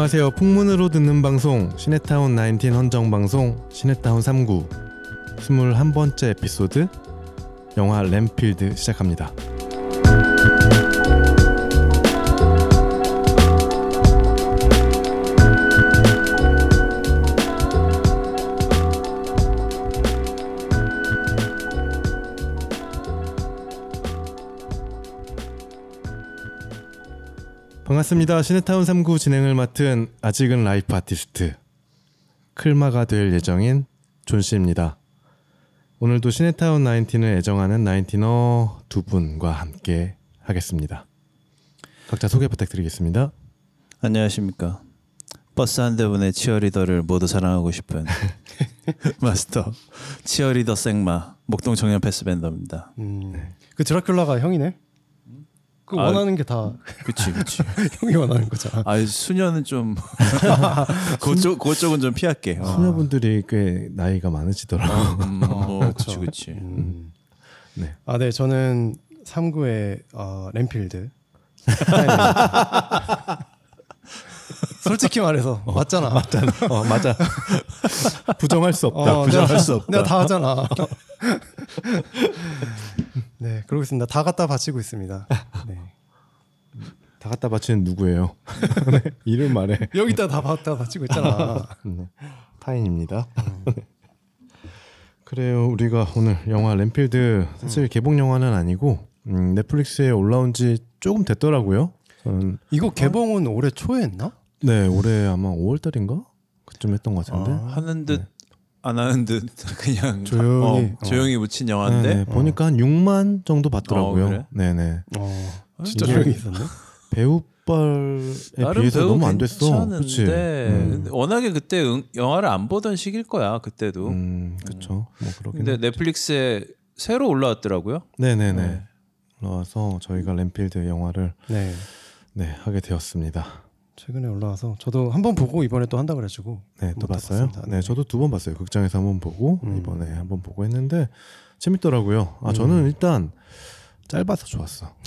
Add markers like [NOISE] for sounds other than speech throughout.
안녕하세요. 풍문으로 듣는 방송 시네타운 19 헌정 방송 시네타운 3구 21번째 에피소드 영화 램필드 시작합니다. 반갑습니다. 시네타운 19 진행을 맡은 아직은 life artist 클마가 될 예정인 존 씨입니다. 오늘도 시네타운 19을 애정하는 나인티너 두 분과 함께 하겠습니다. 각자 소개 부탁드리겠습니다. 안녕하십니까. 버스 한 대분의 치어리더를 모두 사랑하고 싶은 [LAUGHS] 마스터 치어리더 생마 목동 청년 패스밴더입니다. 음, 그 드라큘라가 형이네. 그 아, 원하는 게 다 그치 그치. [LAUGHS] 형이 원하는 거잖아. 아 수녀는 좀 [LAUGHS] 그쪽 그쪽은 좀 피할게. 어. 소녀분들이 꽤 나이가 많으시더라고요. 음, 뭐 [LAUGHS] 그치 그치. 음. 네. 아, 네, 저는 3구의 어, 램필드. 솔직히 말해서 맞잖아. 맞잖아. 어, 맞아. 부정할 수 없다. 어, 부정할 내가, 수 없다. 내가 다 하잖아. 네, 그러고 있습니다. 다 갖다 바치고 있습니다. 네. 다 갖다 바치는 누구예요? [LAUGHS] 네, 이름 말해. 여기다 다 갖다 바치고 있잖아. [LAUGHS] 네. 타인입니다. [LAUGHS] 그래요. 우리가 오늘 영화 램필드 사실 개봉 영화는 아니고 음, 넷플릭스에 올라온 지 조금 됐더라고요. 저는 이거 개봉은 올해 초에 했나? 네 올해 아마 5월 달인가 그쯤 했던 것 같은데. 아. 하는 듯안 하는 듯 그냥 조용히. 어, 조용히 묻힌 영화인데 네, 네. 보니까 한 6만 정도 받더라고요. 어, 그래? 네네. 어, 진짜 조용히 있었네. 배우빨에 비해서 너무 안 됐어. 괜찮은데 음, 워낙에 그때 응- 영화를 안 보던 시기일 거야 그때도. 음, 그쵸. 뭐 그러긴. 근데 넷플릭스에 새로 올라왔더라고요. 네네네. 네. 올라와서 저희가 램필드 영화를 네. 네 하게 되었습니다. 최근에 올라와서 저도 한 번 보고 이번에 또 한다 그래가지고 네, 또 한번 봤어요. 봤습니다. 네, 저도 두 번 봤어요. 극장에서 한 번 보고 음. 이번에 한 번 보고 했는데 재밌더라고요. 아, 저는 일단 짧아서 좋았어. [LAUGHS]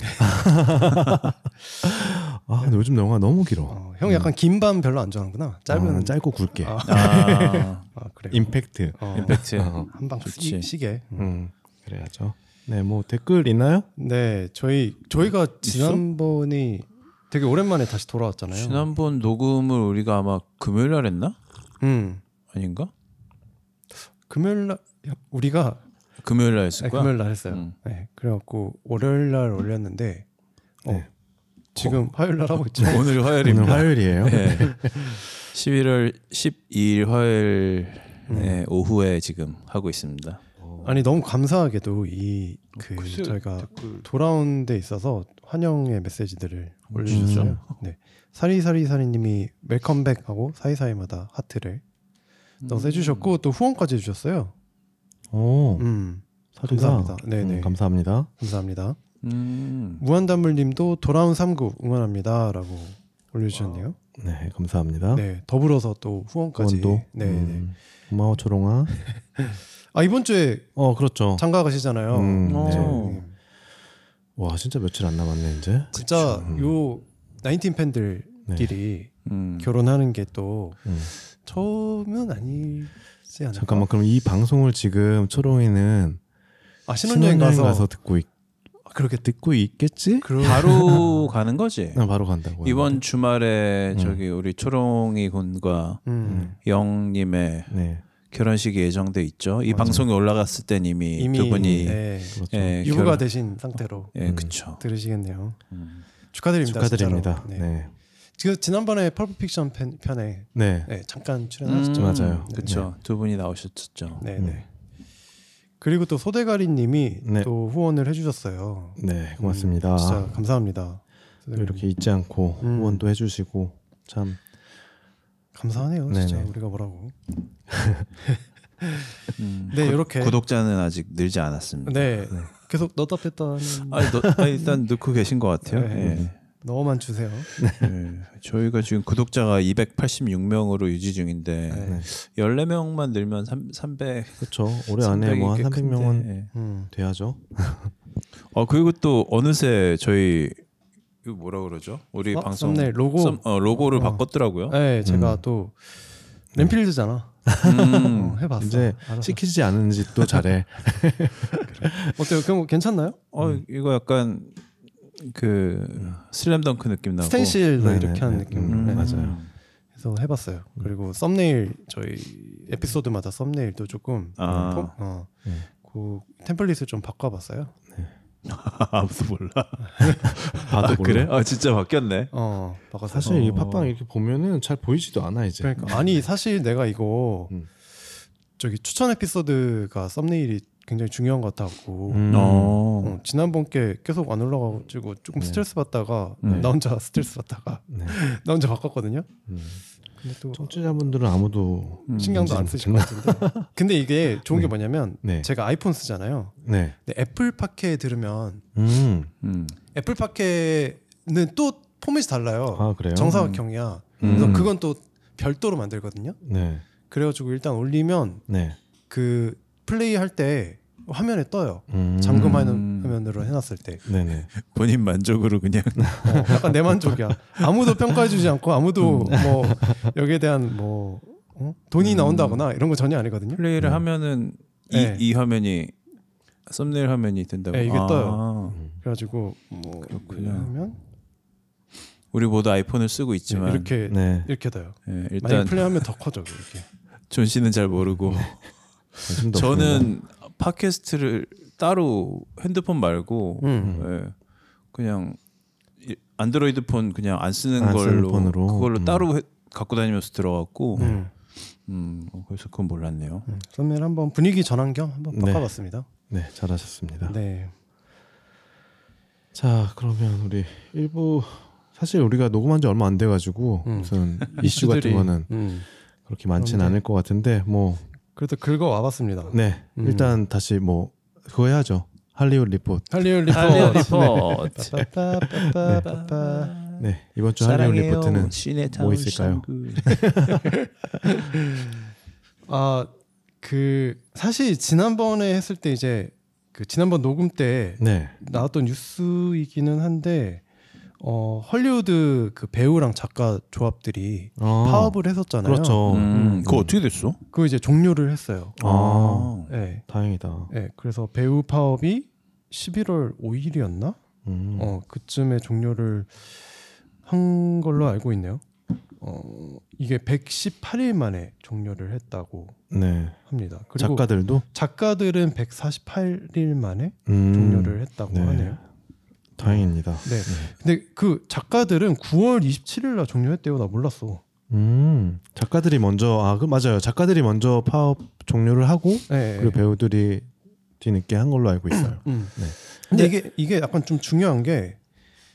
아, 근데 요즘 영화 너무 길어. 어, 형 약간 긴 밤 별로 안 좋아하는구나. 짧은 아, 난 짧고 굵게. 아. 아, [LAUGHS] 아 그래. 임팩트. 어, 임팩트. 어, 한방. 시계. 음. 음, 그래야죠. 네, 뭐 댓글 있나요? 네, 저희 저희가 지난번이 되게 오랜만에 다시 돌아왔잖아요. 지난번 녹음을 우리가 아마 금요일 날 했나? 음 아닌가? 금요일 날 우리가 금요일 날 했을 네, 거야. 금요일 날 했어요. 음. 네, 그래갖고 월요일 날 올렸는데 어, 네. 지금 화요일 날 하고 있죠. 오늘 오늘 화요일입니다. 화요일이에요. 네. [LAUGHS] 11월 12일 화요일 음. 네, 오후에 지금 하고 있습니다. 아니 너무 감사하게도 이그 글쎄, 저희가 돌아온 데 있어서 환영의 메시지들을 올려주셨어요. 네, 사리사리 사리님이 웰컴백하고 사이사이마다 하트를 넣어서 해주셨고 또 후원까지 해주셨어요. 오, 음, 사리가. 감사합니다. 네네. 음, 감사합니다. 감사합니다. 음. 무한단물님도 돌아온 삼구 응원합니다라고 올려주셨네요. 네, 감사합니다. 네, 더불어서 또 후원까지. 후원도. 네, 네. 음, 고마워 초롱아. 아 이번 주에 어, 그렇죠. 장가 가시잖아요. 음, 어. 네. 와, 진짜 며칠 안 남았네 이제. 진짜 음. 요 나인틴 팬들끼리 음. 결혼하는 게또 음. 처음은 아니 지 않을까? 잠깐만 그럼 이 방송을 지금 초롱이는 아 신혼여행 가서, 듣고 있, 아, 그렇게 듣고 있겠지? [LAUGHS] 바로 [LAUGHS] 가는 거지. 나 바로 간다고. 이번 주말에 음. 저기 우리 초롱이 군과 음, 영님의 네, 결혼식이 예정돼 있죠. 이 맞아요. 방송이 올라갔을 땐 이미, 이미 두 분이 네, 그렇죠. 예, 유부가 결혼- 되신 상태로 예, 음. 그쵸. 들으시겠네요. 음. 축하드립니다. 축하드립니다. 진짜로. 네, 네. 네, 그 지난번에 펄프 픽션 편, 편에 네. 네, 잠깐 출연하셨죠. 음, 맞아요. 그쵸. 두 분이 나오셨었죠. 네, 네. 네. 그리고 또 소대가리님이 네. 또 후원을 해주셨어요. 네, 고맙습니다. 음, 진짜 감사합니다. 또 이렇게 잊지 않고 음. 후원도 해주시고 참 감사하네요. 진짜 네네. 우리가 뭐라고. [LAUGHS] 음. 네, 이렇게 구독자는 아직 늘지 않았습니다. 네, 계속 넣다 뺐다 아니, 아, 일단 넣고 계신 것 같아요. 네. 예. 넣어만 주세요. 네. 저희가 지금 구독자가 286명으로 유지 중인데 네. 14명만 늘면 3, 300 그렇죠. 올해 안에 뭐 한 300명은 예. 음. 돼야죠. 어 그리고 또 어느새 저희 이거 뭐라 그러죠? 우리 어? 방송 썸네일 로고. 썸- 어, 로고를 어. 바꿨더라고요. 네, 제가 음. 또 램필드잖아. 음. 어, 해봤어. 이제 알아서. 시키지 않은 짓도 잘해. [LAUGHS] 어때요? 그럼 뭐 괜찮나요? 어 이거 약간 그 슬램덩크 느낌 나고. 스텐실로 네, 이렇게 네, 하는 네. 느낌으로 음, 네. 맞아요. 그래서 해봤어요. 그리고 썸네일 저희 에피소드마다 썸네일도 조금 아. 폼- 어, 네. 그 템플릿을 좀 바꿔봤어요. [LAUGHS] 아무도 몰라. [LAUGHS] 봐도 아, 몰라. 그래? 아 진짜 바뀌었네. 어, 바꿔서 사실 이 어. 팟빵 이렇게 보면은 잘 보이지도 않아 이제. 그러니까 아니 사실 내가 이거 음. 저기 추천 에피소드가 썸네일이 굉장히 중요한 것 같았고 음. 어. 어, 지난번 게 계속 안 올라가지고 조금 네. 스트레스 받다가 네. 나 혼자 [LAUGHS] 스트레스 받다가 네. [LAUGHS] 나 혼자 바꿨거든요. 음. 근데 또 청취자분들은 아무도 음. 신경도 안 쓰실 것 같은데. [LAUGHS] 근데 이게 좋은 게 네. 뭐냐면 네. 제가 아이폰 쓰잖아요. 네. 근데 애플 팟캐 들으면 음. 음. 애플 팟캐는 또 포맷이 달라요. 아 그래요? 정사각형이야. 그래서 음. 그건 또 별도로 만들거든요. 네. 그래가지고 일단 올리면 네. 그 플레이 할 때 화면에 떠요. 음. 잠금하는 음. 화면으로 해놨을 때 네네. [LAUGHS] 본인 만족으로 그냥 어, 약간 내 만족이야. 아무도 평가해주지 않고 아무도 음. 뭐 여기에 대한 뭐 어? 돈이 음. 나온다거나 이런 거 전혀 아니거든요. 플레이를 네. 하면은 이, 네. 이 화면이 썸네일 화면이 된다고. 네, 이게 아. 떠요. 음. 그래가지고 뭐 그렇군요. 하면 우리 모두 아이폰을 쓰고 있지만 이렇게 네. 이렇게 돼요. 예, 많이 일단 플레이하면 더 커져 이렇게. 존 씨는 잘 모르고 저는 팟캐스트를 따로 핸드폰 말고 음. 예, 그냥 이- 안드로이드 폰 그냥 안 쓰는 안 쓰는 걸로 폰으로? 그걸로 음. 따로 해- 갖고 다니면서 들어갔고 음. 음, 어, 그래서 그건 몰랐네요. 음. 썸네일 한번 분위기 전환 겸 한번 네. 바꿔봤습니다. 네 잘하셨습니다. 네. 자 그러면 우리 일부 사실 우리가 녹음한 지 얼마 안 돼가지고 음. 무슨 [LAUGHS] 이슈 같은 거는 음. 그렇게 많지는 않을 것 같은데 뭐 그래도 긁어 와봤습니다. 네 음. 일단 다시 뭐 그거 해야죠 할리우드 리포트 할리우드 리포트. 할리우드 리포트. 빠빠빠빠빠빠. 네 이번 주 할리우드 리포트는 뭐 있을까요? [LAUGHS] 아, 그 사실 지난번에 했을 때 이제 그 지난번 녹음 때 네 나왔던 뉴스이기는 한데 어 헐리우드 그 배우랑 작가 조합들이 어, 파업을 했었잖아요. 그렇죠 음, 그거 어떻게 됐어? 그거 이제 종료를 했어요. 아 네. 다행이다 네. 그래서 배우 파업이 11월 5일이었나? 음. 어 그쯤에 종료를 한 걸로 알고 있네요. 어 이게 118일 만에 종료를 했다고 네 합니다. 그리고 작가들도 작가들은 148일 만에 음, 종료를 했다고 네. 하네요. 다행입니다 네. 근데 그 작가들은 9월 27일 날 종료했대요. 나 몰랐어. 음 작가들이 먼저 아 그 맞아요 작가들이 먼저 파업 종료를 하고 네. 그리고 배우들이 뒤늦게 한 걸로 알고 있어요 음. 네. 근데 이게 이게 약간 좀 중요한 게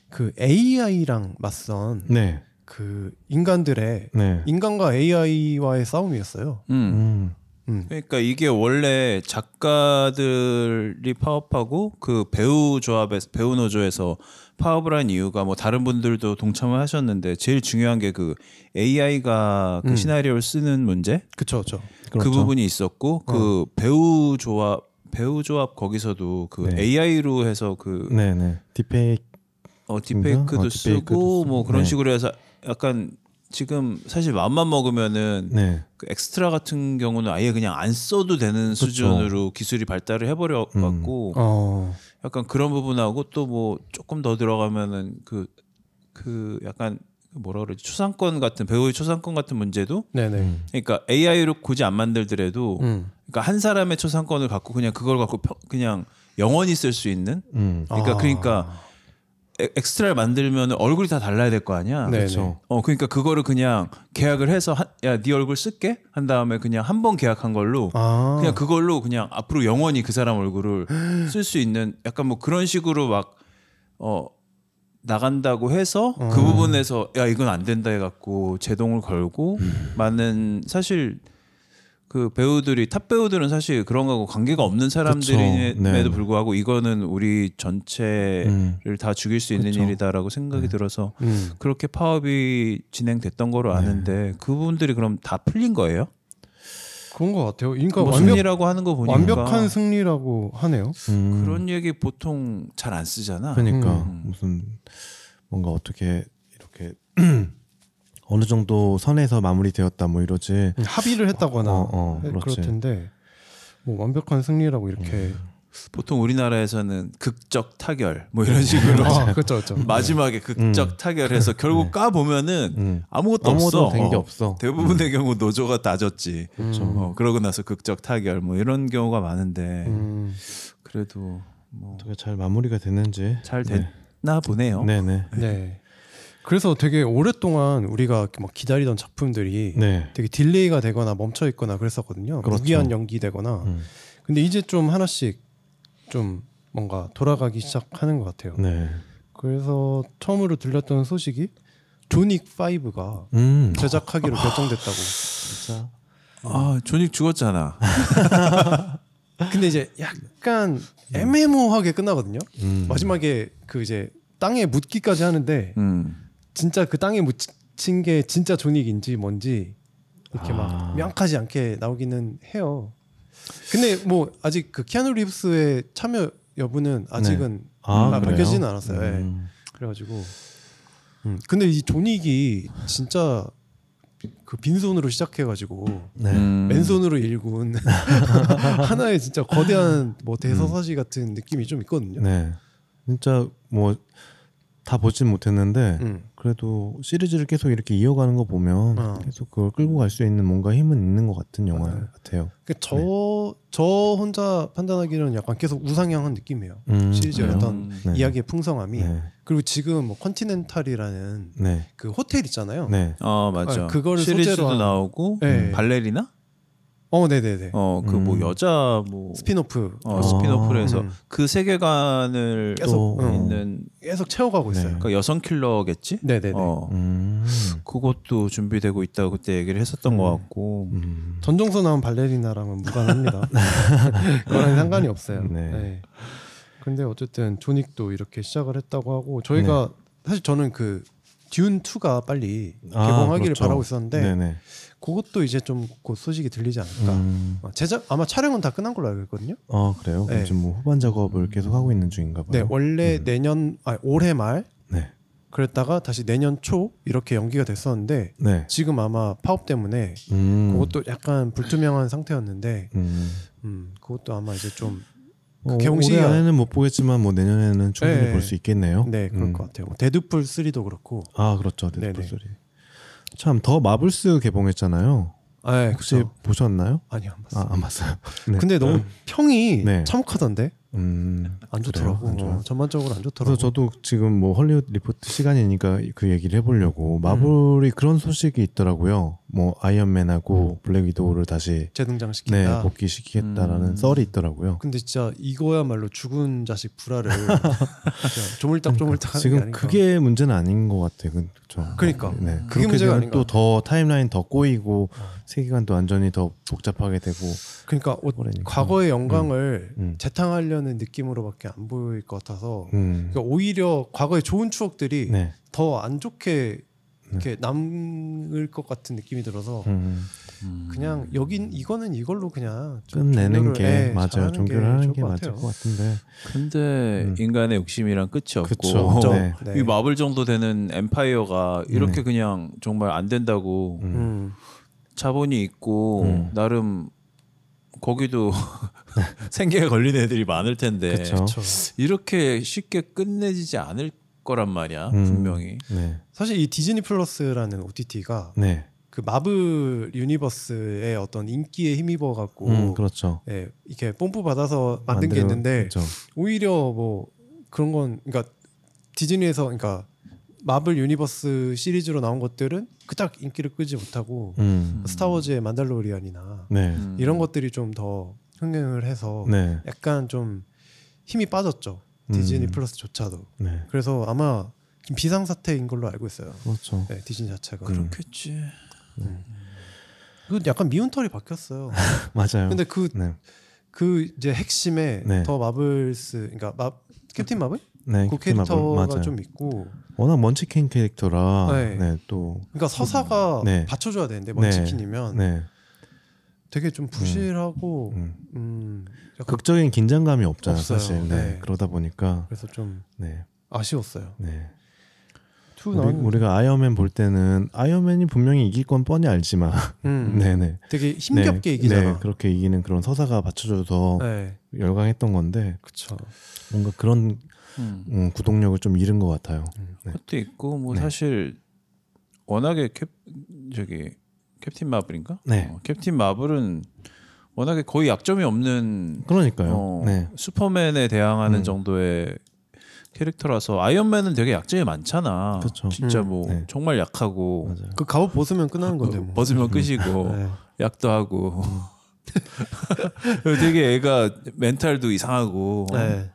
그 AI랑 맞선 네 그 인간들의 네. 인간과 AI와의 싸움이었어요. 음. 음. 음. 그러니까 이게 원래 작가들이 파업하고 그 배우 조합에서 배우 노조에서 파업을 한 이유가 뭐 다른 분들도 동참을 하셨는데 제일 중요한 게 그 AI가 그 음. 시나리오를 쓰는 문제 그쵸, 그쵸. 그 그렇죠. 부분이 있었고 그 배우 조합 배우 조합 거기서도 그 네. AI로 해서 그 네네 디페이크 어, 디페이크도 어, 쓰고 뭐. 그런 네. 식으로 해서 약간 지금 사실 마음만 먹으면은 네 그 엑스트라 같은 경우는 아예 그냥 안 써도 되는 그쵸. 수준으로 기술이 발달을 해버려 갖고 어. 약간 그런 부분하고 또 뭐 조금 더 들어가면은 그그 약간 뭐라 그러지 초상권 같은 배우의 초상권 같은 문제도 네네. 음. 그러니까 AI로 굳이 안 만들더라도 음. 그러니까 한 사람의 초상권을 갖고 그냥 그걸 갖고 평- 그냥 영원히 쓸 수 있는 음. 그러니까 아. 그러니까 엑- 엑스트라를 만들면 얼굴이 다 달라야 될 거 아니야. 네. 그렇죠 어 그러니까 그거를 그냥 계약을 해서 야네 얼굴 쓸게 한 다음에 그냥 한 번 계약한 걸로 아. 그냥 그걸로 그냥 앞으로 영원히 그 사람 얼굴을 [GASPS] 쓸 수 있는 약간 뭐 그런 식으로 막 어 나간다고 해서 그 어. 부분에서 야 이건 안 된다 해갖고 제동을 걸고 음. 많은 사실 그 배우들이 탑 배우들은 사실 그런 거하고 관계가 없는 사람들임에도 네. 불구하고 이거는 우리 전체를 음. 다 죽일 수 있는 그쵸. 일이다라고 생각이 들어서 음. 그렇게 파업이 진행됐던 거로 아는데 그분들이 그럼 다 풀린 거예요? 그런 것 같아요. 그러니까 뭐 완벽, 승리라고 하는 거 보니까 완벽한 승리라고 하네요. 음. 그런 얘기 보통 잘 안 쓰잖아. 그러니까 음. 무슨 뭔가 어떻게 이렇게 [CLEARS THROAT] 어느 정도 선에서 마무리되었다 뭐 이러지. 합의를 했다거나 어, 어, 해- 그렇지. 그럴 텐데 뭐 완벽한 승리라고 이렇게 보통 우리나라에서는 극적 타결 뭐 이런 식으로 [LAUGHS] 아 그렇죠 그렇죠 [LAUGHS] 마지막에 극적 타결해서 결국 까 보면은 음. 아무것도, 아무것도 없어. 된게 어. 없어. 대부분의 경우 노조가 다졌지. 그렇죠. 어, 그러고 나서 극적 타결 뭐 이런 경우가 많은데 음, 그래도 뭐 어떻게 잘 마무리가 됐는지. 잘 네. 됐나 보네요. 네네. 네 그래서 되게 오랫동안 우리가 막 기다리던 작품들이 네. 되게 delay가 되거나 멈춰 있거나 그랬었거든요 그렇죠. 무기한 연기되거나 음. 근데 이제 좀 하나씩 좀 뭔가 돌아가기 시작하는 것 같아요 네. 그래서 처음으로 들렸던 소식이 존 윅 5가 음. 제작하기로 결정됐다고 진짜. 아 조닉 죽었잖아. [LAUGHS] 근데 이제 약간 애매모호하게 끝나거든요. 음. 마지막에 그 이제 땅에 묻기까지 하는데 음. 진짜 그 땅에 묻힌 게 진짜 조닉인지 뭔지 이렇게 아. 막 명확하지 않게 나오기는 해요. 근데 뭐 아직 그 키아누 리브스의 참여 여부는 아직은 아, 아, 그래요? 밝혀지지는 않았어요. 예. 음. 그래가지고 음. 근데 이 조닉이 진짜 그 빈손으로 시작해가지고 네. 음. 맨손으로 일군 [LAUGHS] 하나의 진짜 거대한 뭐 대서사시 같은 느낌이 좀 있거든요. 네. 진짜 뭐 다 보진 못했는데 음. 그래도 시리즈를 계속 이렇게 이어가는 거 보면 어. 계속 그걸 끌고 갈 수 있는 뭔가 힘은 있는 것 같은 영화 맞아요. 같아요. 그 저, 저 혼자 판단하기는 약간 계속 우상향한 느낌이에요. 음, 시리즈의? 어떤 네. 이야기의 풍성함이 네. 그리고 지금 뭐 컨티넨탈이라는 네. 그 호텔 있잖아요. 네. 어 맞아. 아, 그거를 시리즈도 소재로 한- 나오고 네. 발레리나? 어, 네네네. 어 그뭐 음. 여자 뭐 스피노프 어, spin-off를 해서 음. 그 세계관을 계속, 또 어. 있는 계속 채워가고 네. 있어요. 그러니까 여성 킬러겠지? 네네네. 어 음. 그것도 준비되고 있다고 그때 얘기를 했었던 음. 것 같고 음. 전종서 나온 발레리나랑은 무관합니다. [LAUGHS] 그거랑 상관이 없어요. 네. 네. 근데 어쨌든 존 윅도 이렇게 시작을 했다고 하고 저희가 사실 저는 그 듀운 2가 빨리 아, 개봉하기를 그렇죠. 바라고 있었는데 네네. 그것도 이제 좀 곧 소식이 들리지 않을까. 음. 어, 제작 아마 촬영은 다 끝난 걸로 알고 있거든요. 아 그래요? 네. 요즘 뭐 후반 작업을 계속 하고 있는 중인가 봐요. 네, 원래 음. 내년 아 올해 말 네. 그랬다가 다시 내년 초 이렇게 연기가 됐었는데 네. 지금 아마 파업 때문에 음. 그것도 약간 불투명한 상태였는데 음. 음, 그것도 아마 이제 좀 어, 개봉 올해 시기가- 안에는 못 보겠지만 뭐 내년에는 충분히 네. 볼수 있겠네요. 네, 그럴 음. 것 같아요. 뭐 데드풀 3도 그렇고. 아 그렇죠. 데드풀 네네. three. 참 더 마블스 개봉했잖아요. 아, 네, 혹시 그쵸. 보셨나요? 아니요, 안 봤어요. 아 안 봤어요. [LAUGHS] 네. 근데 너무 평이 네. 참혹하던데 음, 안 좋더라고. 안? 어, 전반적으로 안 좋더라고. 그래서 저도 지금 뭐 헐리우드 리포트 시간이니까 그 얘기를 해보려고 마블이 그런 소식이 있더라고요. 뭐 아이언맨하고 블랙 위도우를 다시 네 재등장 시킨다. 복귀시키겠다라는 음. 썰이 있더라고요. 근데 진짜 이거야말로 죽은 자식 불화를 [LAUGHS] 조물딱 조물딱 게 지금. 그게 문제는 아닌 것 같아요. 그- 그쵸? 그러니까. 네. 그게 문제가 아닌가. 또더 타임라인 더 꼬이고 어. 세계관도 완전히 더 복잡하게 되고 그러니까 어, 그러니까. 과거의 영광을 음. 재탕하려 는 느낌으로밖에 안 보일 것 같아서 음. 그러니까 오히려 과거의 좋은 추억들이 네. 더안 좋게 이렇게 남을 것 같은 느낌이 들어서 음. 그냥 여긴 이거는 이걸로 그냥 좀 끝내는 게 예, 맞아요. 종교를 게 하는 게것 맞을. 것 같은데. 근데 음. 인간의 욕심이란 끝이 없고. [LAUGHS] 네. 네. 이 마블 정도 되는 엠파이어가 이렇게 그냥 정말 안 된다고 음. 음. 자본이 있고 음. 나름 거기도 [LAUGHS] 생계가 걸린 애들이 많을 텐데 그쵸. 이렇게 쉽게 끝내지지 않을 거란 말이야 음. 분명히 네. 사실 이 디즈니 플러스라는 OTT가 네. 그 마블 유니버스의 어떤 인기에 힘입어 갖고 음, 그렇죠. 예, 이렇게 뽐뿌 받아서 만든 게 만들어- 있는데 그렇죠. 오히려 뭐 그런 건 그러니까 디즈니에서 그러니까 마블 유니버스 시리즈로 나온 것들은 그닥 인기를 끌지 못하고 음. 스타워즈의 만달로리안이나 네. 음. 이런 것들이 좀 더 흥행을 해서 네. 약간 좀 힘이 빠졌죠 디즈니 음. 플러스조차도 네. 그래서 아마 지금 비상 사태인 걸로 알고 있어요 그렇죠. 네, 디즈니 자체가 그렇겠지 그 약간 미운 털이 바뀌었어요 [LAUGHS] 맞아요. 근데 그 네. 그 이제 핵심에 네. 더 마블스 그러니까 마, 캡틴 마블 네. 그 캡틴 마블. 캐릭터가 맞아요. 좀 있고 워낙 먼치킨 캐릭터라 네. 네. 또 그러니까 서사가 네. 받쳐줘야 되는데 네. 먼치킨이면 네. 되게 좀 부실하고 음. 음, 극적인 긴장감이 없잖아요, 없어요. 사실. 네. 네. 그러다 보니까 그래서 좀 네. 아쉬웠어요. 네. 투 우리, 우리 가 아이언맨 볼 때는 아이언맨이 분명히 이길 건 뻔히 알지만 음, 네네 [LAUGHS] 되게 힘겹게 네, 이기잖아. 네, 그렇게 이기는 그런 서사가 받쳐줘서 네, 열광했던 건데 그쵸. 뭔가 그런 음. 음, 구동력을 좀 잃은 것 같아요. 네. 그것도 있고 뭐 네. 사실 워낙에 캡 저기 캡틴 마블인가? 네. 어, 캡틴 마블은 워낙에 거의 약점이 없는 그러니까요. 어, 네. 슈퍼맨에 대항하는 음. 정도의 캐릭터라서 아이언맨은 되게 약점이 많잖아. 그렇죠. 진짜 음, 뭐 네. 정말 약하고 맞아요. 그 갑옷 벗으면 끝나는 건데 뭐. 벗으면 끝이고 네. 약도 하고 [LAUGHS] 되게 애가 멘탈도 이상하고 네.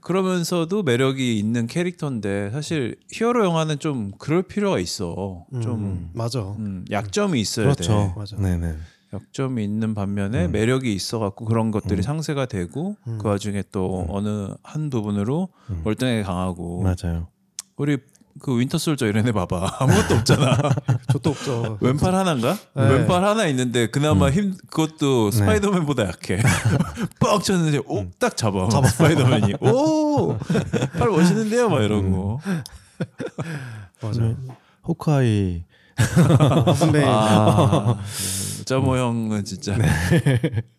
그러면서도 매력이 있는 캐릭터인데 사실 히어로 영화는 좀 그럴 필요가 있어. 음, 좀 맞아. 음, 약점이 있어야 그렇죠. 돼. 맞아. 네네. 약점이 있는 반면에 음. 매력이 있어갖고 그런 것들이 음. 상쇄가 되고 음. 그 와중에 또 어느 한 부분으로 음. 월등하게 강하고 맞아요. 우리 그 윈터솔저 이런 애 봐봐 [LAUGHS] 아무것도 없잖아 [LAUGHS] 저도 없죠. 왼팔 하나인가 네. 왼팔 하나 있는데 그나마 힘 그것도 네. 스파이더맨보다 약해 [LAUGHS] 뻑 쳤는데 오딱 잡아 잡아 스파이더맨이 오팔 멋있는데요 막 이러고 맞아. 네. 호크아이 선배. 아 짜모 형은 진짜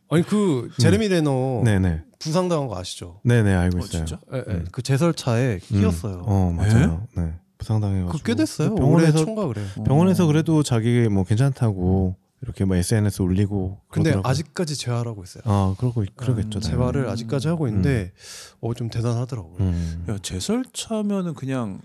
아니 그 제레미 레너 네네. 부상당한 거 아시죠? 네네 알고 어, 있어요. 진짜? 예, 예. 그 제설차에 음. 끼었어요. 어 맞아요. 네. 부상당해가지고. 꽤 됐어요. 병원에서 총가 그래요. 병원에서 그래도 자기 뭐 괜찮다고 이렇게 뭐 SNS 올리고. 근데 그러더라고요. 아직까지 재활하고 있어요. 아 그러고 있- 그러겠죠. 음. 재활을 아직까지 하고 있는데 어좀 대단하더라고요. 음. 야 제설차면은 그냥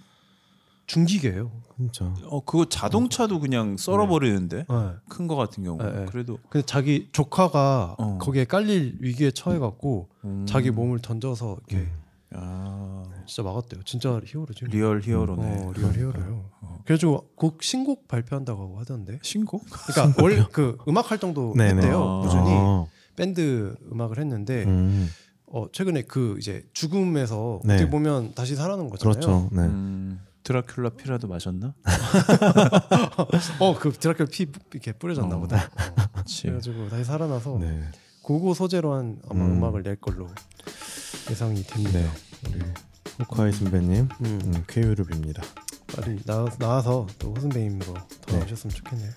중기계예요. 진짜. 어 그거 자동차도 그냥 썰어버리는데 네. 큰거 같은 경우 네, 네. 그래도 근데 자기 조카가 어. 거기에 깔릴 위기에 처해갖고 음. 자기 몸을 던져서 이렇게 아, 진짜 막았대요. 진짜 히어로죠. real hero네 어, real hero예요. 그래가지고 곡 신곡 발표한다고 하던데. 신곡 그러니까 [LAUGHS] 원래 그 음악 활동도 네네. 했대요. 아. 꾸준히 어. 밴드 음악을 했는데 음. 어, 최근에 그 이제 죽음에서 네. 어떻게 보면 다시 살아난 거잖아요. 그렇죠. 네. 음, 드라큘라 피라도 마셨나? [LAUGHS] 어, 그 드라큘 피 이렇게 뿌려졌나 어. 보다. 어, 그래가지고 다시 살아나서 네. 그거 소재로 한 아마 음. 음. 악을낼 걸로 예상이 됩니다. 네. 우리 호크아이 선배님 음. 음, 쾌유를 빕니다. 빨리 나, 나와서 또 호선배님으로 네. 돌아오셨으면 좋겠네요.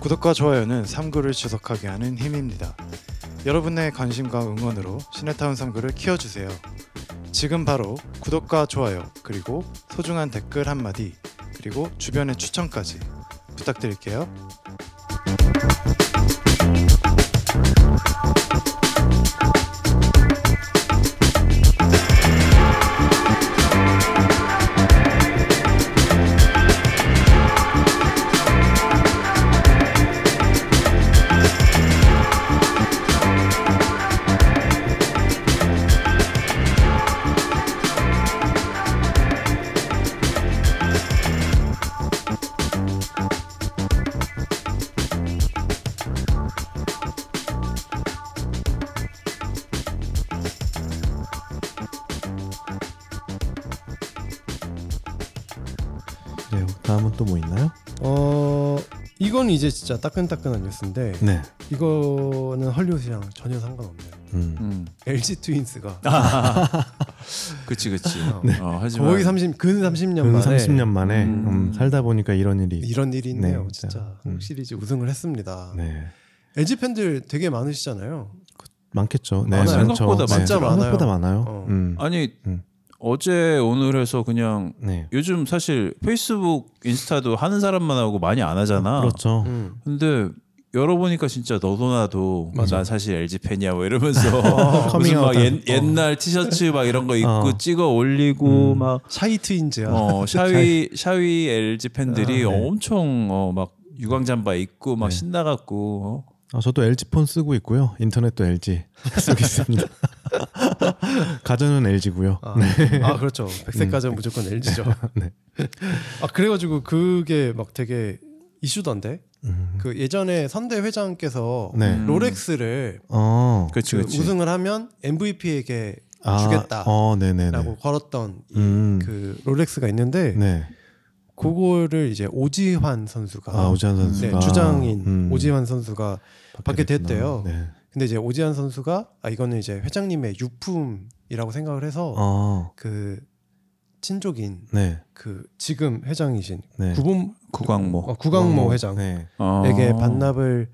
구독과 좋아요는 3구를 지속하게 하는 힘입니다. 여러분의 관심과 응원으로 시네타운 3구를 키워주세요. 지금 바로 구독과 좋아요 그리고 소중한 댓글 한마디 그리고 주변의 추천까지 부탁드릴게요. 이건 이제 진짜 따끈따끈한 뉴스인데 네. 이거는 헐리우드랑 전혀 상관없는 음. 음. LG 트윈스가 [LAUGHS] 그치 그치 네. 어, 하지만 거의 30, 근 30년 근 만에 30년 만에 음. 음, 살다 보니까 이런 일이 이런 일이 있네요. 네, 진짜 음. 시리즈 우승을 했습니다. 네. LG 팬들 되게 많으시잖아요. 많겠죠. 네, 많아요. 많죠. 생각보다 네, 진짜 많아요. 생각보다 많아요. 어. 음. 아니 음. 어제 오늘 해서 그냥 네. 요즘 사실 페이스북 인스타도 하는 사람만 하고 많이 안 하잖아 그렇죠. 음. 근데 열어보니까 진짜 너도 나도 맞아. 나 사실 LG 팬이야 뭐 이러면서 [LAUGHS] 무슨 커밍아웃 막 옛, 옛날 티셔츠 막 이런 거 입고 어. 찍어 올리고 음. 막 shy 트윈즈야. 어, [LAUGHS] shy shy LG 팬들이 아, 네. 엄청 어, 막 유광 잠바 입고 막 네. 신나갖고 어? 아, 저도 LG 폰 쓰고 있고요. 인터넷도 LG 쓰고 있습니다. [LAUGHS] 가전은 LG고요. 아, 아, 그렇죠. 백색 가전 무조건 LG죠. [LAUGHS] 네. 아 그래가지고 그게 막 되게 이슈던데. 음. 그 예전에 선대 회장께서 네. 음. 롤렉스를 어. 그치 그 우승을 하면 MVP에게 아, 주겠다라고 어, 네네네. 걸었던 이 음. 그 롤렉스가 있는데 네. 그거를 이제 오지환 선수가 아 오지환 선수가 네, 주장인 음, 오지환 선수가 받게 됐대요. 네. 근데 이제 오지환 선수가 아 이거는 이제 회장님의 유품이라고 생각을 해서 어, 그 친족인 네, 그 지금 회장이신 네. 구본 구광모. 어, 구강모 회장에게 네. 어. 반납을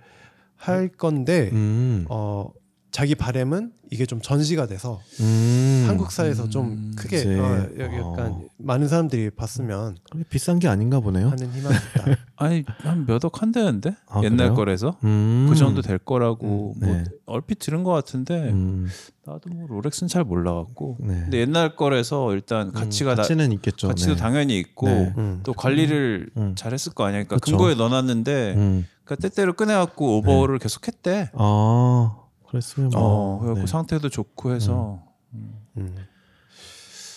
할 건데 음, 어 자기 바램은 이게 좀 전시가 돼서 음. 한국사에서 좀 음, 크게 그치. 어, 여기 약간 어. 많은 사람들이 봤으면 비싼 게 아닌가 보네요. 하는 희망이 있다. [LAUGHS] 아니 한 몇억 한대는데 아, 옛날 그래요? 거래서 음. 그 정도 될 거라고 음, 뭐 네. 얼핏 들은 것 같은데 음, 나도 뭐 롤렉스는 잘 몰라갖고 네. 근데 옛날 거래서 일단 가치가 음, 나, 가치는 있겠죠. 가치도 네. 당연히 있고 네. 음. 또 관리를 음. 잘했을 거 아니야. 그러니까 그쵸. 금고에 넣어놨는데 음. 그러니까 때때로 꺼내갖고 오버를 계속했대. 아, 그랬으면 뭐. 어, 그래갖고 네. 상태도 좋고 해서 음.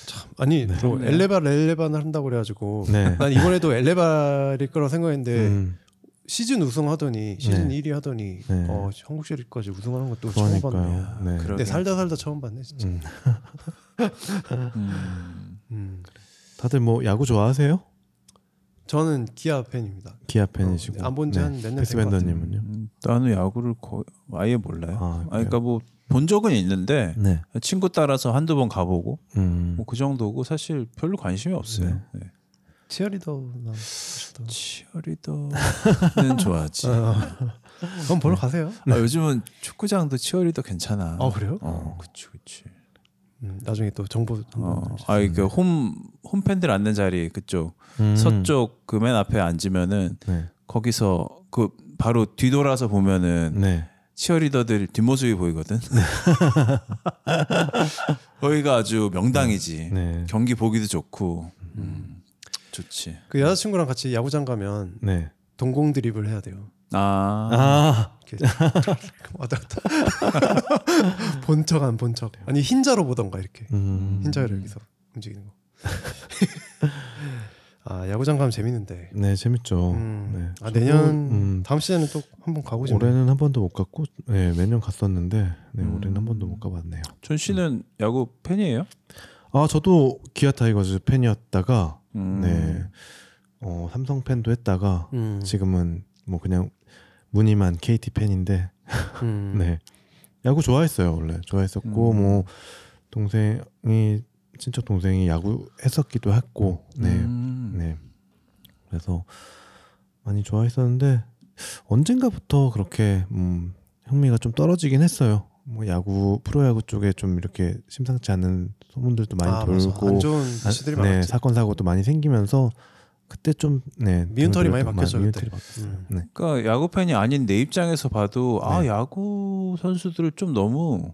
참 아니 뭐 그렇네요. 엘레발 엘레반을 한다고 그래가지고 네. 난 이번에도 엘레발일 거라 생각했는데 음, 시즌 우승하더니 시즌 네. 1위 하더니 네. 어, 한국 시리즈까지 우승하는 것도 처음 봤네. 그러니까요. 네. 근데 살다 살다 처음 봤네 진짜. 음. [LAUGHS] 음, 음. 다들 뭐 야구 좋아하세요? 저는 기아 팬입니다. 기아 팬이시고. 어, 안본 지 한 몇년 패스 된것 같아요. 밴더님은요? 음, 나는 야구를 거의 아예 몰라요. 아, 아, 그러니까 뭐 본 적은 있는데 네. 친구 따라서 한두 번 가보고 음. 뭐 그 정도고 사실 별로 관심이 없어요. 네. 치어리더나 하시던. 치어리더는 [LAUGHS] 좋아하지. 어. 그럼 보러 가세요. 아, 요즘은 축구장도 치어리더 괜찮아. 아 그래요? 어, 그치, 그치. 음, 나중에 또 정보 어, 한번 아, 이그 홈, 홈팬들 앉는 자리 그쪽 음. 서쪽 그 맨 앞에 앉으면은 네. 거기서 그 바로 뒤돌아서 보면은 네. 치어리더들 뒷모습이 보이거든. [LAUGHS] 거기가 아주 명당이지. 네. 경기 보기도 좋고. 음, 좋지. 그 여자친구랑 같이 야구장 가면 네. 동공 드립을 해야 돼요. 아, 아. 이렇게 [LAUGHS] 왔다 갔다 [LAUGHS] 본척 안 본척 아니 흰자로 보던가 이렇게 음. 흰자를 여기서 움직이는 거. 아 야구장 가면 재밌는데. 네, 재밌죠. 음. 네. 아 내년 음, 다음 시즌에 또 한 번 가고 싶네요. 올해는 한 번도 못 갔고 네, 매년 갔었는데 네, 음. 올해는 한 번도 못 가봤네요. 존 씨는 야구 팬이에요? 아, 저도 기아 타이거즈 팬이었다가 음. 네. 어, 삼성 팬도 했다가 음. 지금은 뭐 그냥 무늬만 KT 팬인데 음. [LAUGHS] 네. 야구 좋아했어요, 원래. 좋아했었고 음. 뭐 동생이 친척 동생이 야구 했었기도 했고. 네. 음. 네. 그래서 많이 좋아했었는데 언젠가부터 그렇게 음, 흥미가 좀 떨어지긴 했어요. 뭐 야구 프로야구 쪽에 좀 이렇게 심상치 않은 소문들도 많이 아. 돌고 안 좋은 아, 시들이 네, 많았지. 사건 사고도 많이 생기면서 그때 좀 네, 미운털이 많이 좀 바뀌었죠, 미운털이 그때. 음. 네. 그러니까 야구 팬이 아닌 내 입장에서 봐도 아 네. 야구 선수들을 좀 너무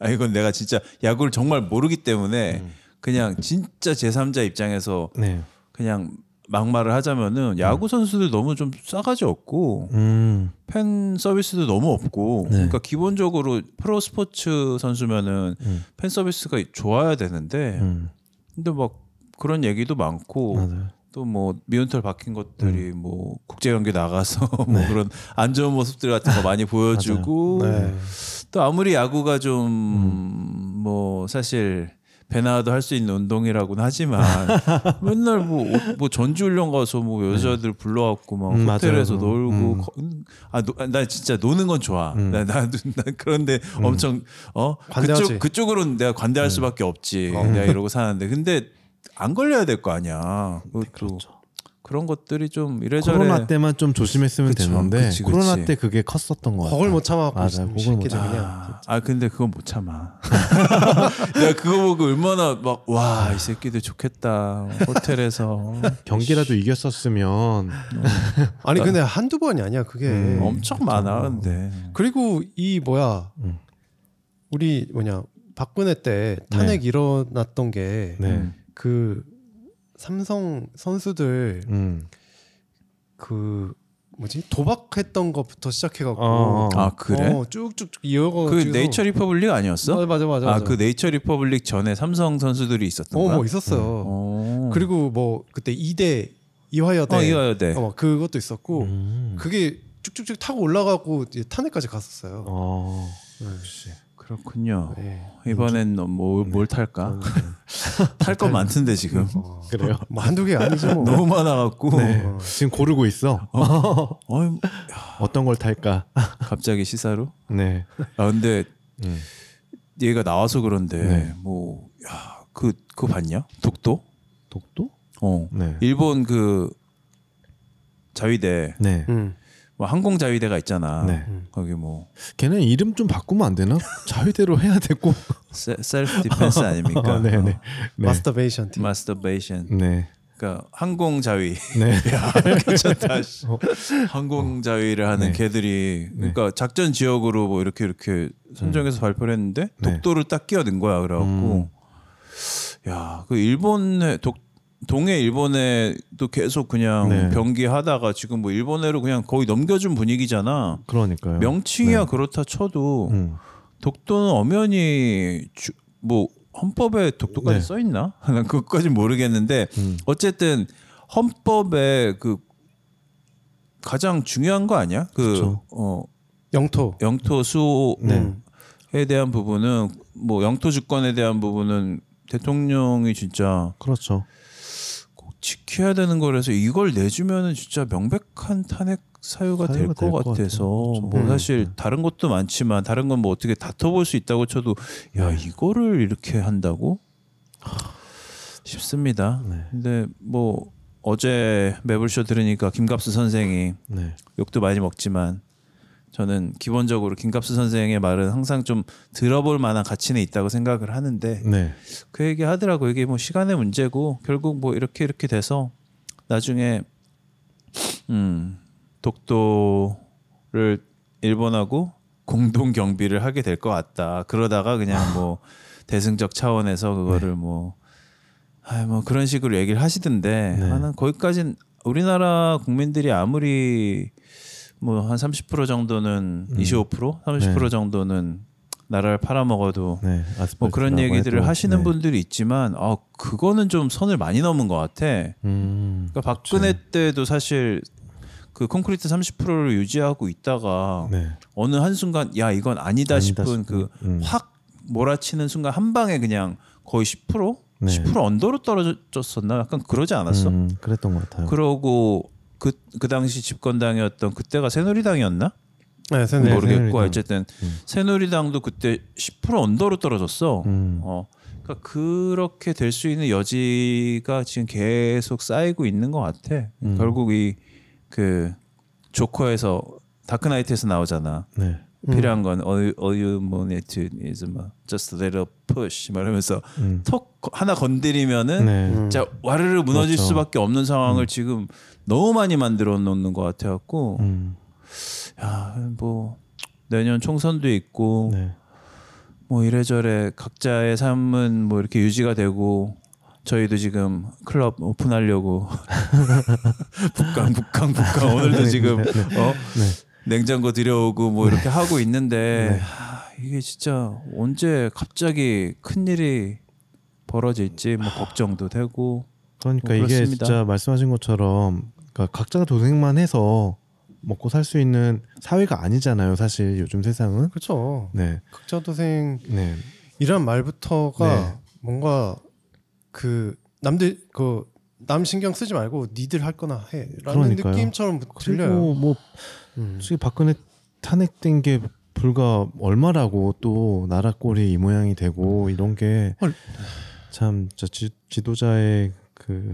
아 이건 내가 진짜 야구를 정말 모르기 때문에 음. 그냥 진짜 제3자 입장에서 네. 그냥 막말을 하자면은 야구 선수들 너무 좀 싸가지 없고 음. 팬 서비스도 너무 없고 네. 그러니까 기본적으로 프로 스포츠 선수면은 음. 팬 서비스가 좋아야 되는데 음. 근데 막 그런 얘기도 많고. 또 뭐 미운털 박힌 것들이 뭐 국제 경기 나가서 [LAUGHS] 뭐 음. 네. 그런 안 좋은 모습들 같은 거 많이 [LAUGHS] 보여주고 네. 또 아무리 야구가 좀 음. 뭐 사실 배나도 할 수 있는 운동이라고는 하지만 [LAUGHS] 맨날 뭐 뭐 전지훈련 가서 뭐 여자들 불러갖고 막 음, 호텔에서 맞아요. 놀고 음. 거- 아, 노, 아, 나 진짜 노는 건 좋아. 음. 나, 나, 나 그런데 엄청 어 관대하지. 그쪽 그쪽으로는 내가 관대할 음. 수밖에 없지. 어. 내가 이러고 사는데 근데 안 걸려야 될 거 아니야. 그것도 그렇죠. 그런 것들이 좀 이래저래 코로나 때만 좀 조심했으면 그쵸, 되는데 그치, 코로나 그치. 때 그게 컸었던 것 같아요. 그걸 못 참아갖고 맞아, 이 그걸 못 새끼들 그냥 아, 아, 근데 그건 못 참아. [LAUGHS] 내가 그거 보고 얼마나 막 와 이 새끼들 좋겠다. 호텔에서. [LAUGHS] 경기라도 이겼었으면. 아니 근데 한두 번이 아니야 그게. 음, 엄청 많아 근데. 그리고 이 뭐야 음. 우리 뭐냐 박근혜 때 탄핵 일어났던 게그 네. 삼성 선수들 음. 그 뭐지 도박했던 것부터 시작해갖고 어, 어. 아 그래? 어, 쭉쭉쭉 이어가 그 네이처 리퍼블릭 아니었어? 맞아 맞아 맞아, 아 맞아. 그 네이처 리퍼블릭 전에 삼성 선수들이 있었던 거야? 어뭐 있었어요 어. 그리고 뭐 그때 이대 이화여대 어 이화여대. 어, 그것도 있었고 음. 그게 쭉쭉쭉 타고 올라가고 이제 탄핵까지 갔었어요 어. 네. 역시. 그렇군요. 네. 이번엔 뭐뭘 탈까? [LAUGHS] 탈 거 많던데 지금 어, 그래요? 뭐 한두 개 아니지 뭐. 너무 많아갖고 네. 지금 고르고 있어. [LAUGHS] 어이, 어떤 걸 탈까? 갑자기 시사로 네. 아 근데 음. 얘가 나와서 그런데 네. 뭐야그 그거 봤냐 독도 독도? 어 네. 일본 그 자위대 네. 음. 뭐 항공 자위대가 있잖아 네. 거기 뭐 걔는 이름 좀 바꾸면 안 되나? 자위대로 해야 되고. 세, self defense 아닙니까? 네, 네. 네. 마스터베이션 팀. 마스터베이션. 네. 그러니까 항공 자위. 네. [LAUGHS] 야, 괜찮다. 씨. 항공 자위를 하는 네. 걔들이 그러니까 작전 지역으로 뭐 이렇게 이렇게 선정해서 발표를 했는데 네. 독도를 딱 끼어든 거야. 그래갖고 야, 그 일본의 독 동해 일본에 또 계속 그냥 네. 병기하다가 지금 뭐 일본해로 그냥 거의 넘겨준 분위기잖아. 그러니까요. 명칭이야 네. 그렇다 쳐도 음. 독도는 엄연히 주, 뭐 헌법에 독도까지 네. 써 있나? [LAUGHS] 난 그것까지 모르겠는데 음. 어쨌든 헌법에 그 가장 중요한 거 아니야? 그 그쵸. 어, 영토. 영토 수호에 네. 대한 부분은 뭐 영토 주권에 대한 부분은 대통령이 진짜 그렇죠. 꼭 지켜야 되는 거라서 이걸 내주면은 진짜 명백한 탄핵 사유가 될 것 같아서 같아요. 그렇죠. 뭐 음. 사실 다른 것도 많지만 다른 건 뭐 어떻게 다퉈볼 수 있다고 쳐도 야 네. 이거를 이렇게 한다고 싶습니다. 네. 근데 뭐 어제 매블쇼 들으니까 김갑수 선생이 네. 욕도 많이 먹지만 저는 기본적으로 김갑수 선생의 말은 항상 좀 들어볼 만한 가치는 있다고 생각을 하는데 네. 그 얘기 하더라고 이게 뭐 시간의 문제고 결국 뭐 이렇게 이렇게 돼서 나중에 음 독도를 일본하고 공동 경비를 하게 될 것 같다 그러다가 그냥 뭐 대승적 차원에서 그거를 뭐아뭐 그런 식으로 얘기를 하시던데 네. 나는 거기까진 우리나라 국민들이 아무리 뭐 한 30% 정도는 25% 30% 네. 정도는 나라를 팔아먹어도 네. 뭐 그런 얘기들을 해도, 하시는 네. 분들이 있지만 아 그거는 좀 선을 많이 넘은 것 같아. 음. 그러니까 박근혜 때도 사실 그 콘크리트 30%를 유지하고 있다가 네. 어느 한 순간 야 이건 아니다, 아니다 싶은 싶은, 그 음. 확 몰아치는 순간 한 방에 그냥 거의 10% 네. 10% 언더로 떨어졌었나 약간 그러지 않았어? 음, 그랬던 것 같아요. 그러고 그 그 당시 집권당이었던 그때가 새누리당이었나? 네, 새누리. 모르겠고 새누리당. 어쨌든 음. 새누리당도 그때 10% 언더로 떨어졌어. 음. 어, 그러니까 그렇게 될 수 있는 여지가 지금 계속 쌓이고 있는 것 같아. 음. 결국 이 그 조커에서 다크나이트에서 나오잖아. 네. 필요한 건 all, all you need is 뭐 just a little push 말하면서 음. 톡 하나 건드리면은 네. 음. 진짜 와르르 무너질 그렇죠. 수밖에 없는 상황을 지금 너무 많이 만들어 놓는 것 같아갖고. 음. 야뭐 내년 총선도 있고 네. 뭐 이래저래 각자의 삶은 뭐 이렇게 유지가 되고 저희도 지금 클럽 오픈하려고. [LAUGHS] 북강 북강 북강. 오늘도 지금 어? 냉장고 들여오고 뭐 이렇게 하고 있는데 하, 이게 진짜 언제 갑자기 큰 일이 벌어질지 뭐 걱정도 되고. 그러니까 뭐 이게. 진짜 말씀하신 것처럼 그러니까 각자가 도생만 해서 먹고 살 수 있는 사회가 아니잖아요. 사실 요즘 세상은. 그렇죠. 네. 극자도생이란 네. 말부터가 네. 뭔가 그 남들 그 남 신경 쓰지 말고 니들 할 거나 해라는 그러니까요. 느낌처럼 들려요. 그리고 뭐 음. 솔직히 박근혜 탄핵된 게 불과 얼마라고 또 나라 꼴이 이 모양이 되고 이런 게 헐. 참저 지도자의 그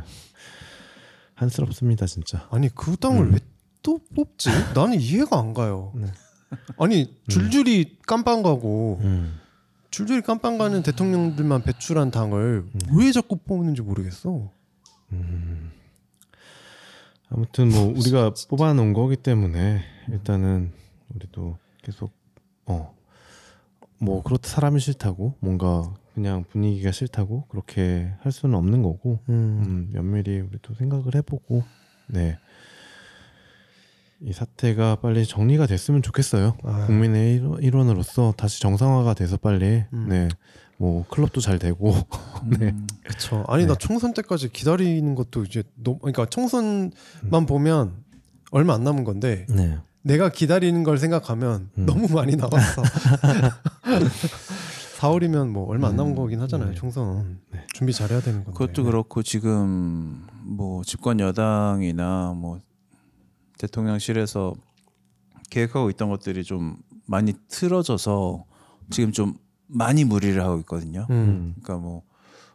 한스럽습니다 진짜. 아니 그 땅을 음. 왜또 뽑지? 나는 이해가 안 가요. 네. 아니 줄줄이 깜빵 가고 음. 줄줄이 깜빵 가는 대통령들만 배출한 당을 왜 자꾸 뽑는지 모르겠어. 아무튼 뭐 우리가 뽑아놓은 거기 때문에 일단은 우리도 계속 어 뭐 그렇다 사람이 싫다고 뭔가 그냥 분위기가 싫다고 그렇게 할 수는 없는 거고 음, 면밀히 우리도 생각을 해보고 네. 이 사태가 빨리 정리가 됐으면 좋겠어요. 아. 국민의 일- 일원으로서 다시 정상화가 돼서 빨리 음. 네. 뭐 클럽도 잘 되고 [LAUGHS] 네. 음, 그쵸. 아니 나 총선 때까지 기다리는 것도 이제 너무 그러니까 총선만 보면 얼마 안 남은 건데 네. 내가 기다리는 걸 생각하면 음. 너무 많이 남았어. [LAUGHS] 4월이면 뭐 얼마 안 남은 거긴 하잖아요. 네. 총선 네. 준비 잘해야 되는 건데. 그것도 그렇고 지금 뭐 집권 여당이나 뭐 대통령실에서 계획하고 있던 것들이 좀 많이 틀어져서 지금 좀 많이 무리를 하고 있거든요. 음. 그러니까 뭐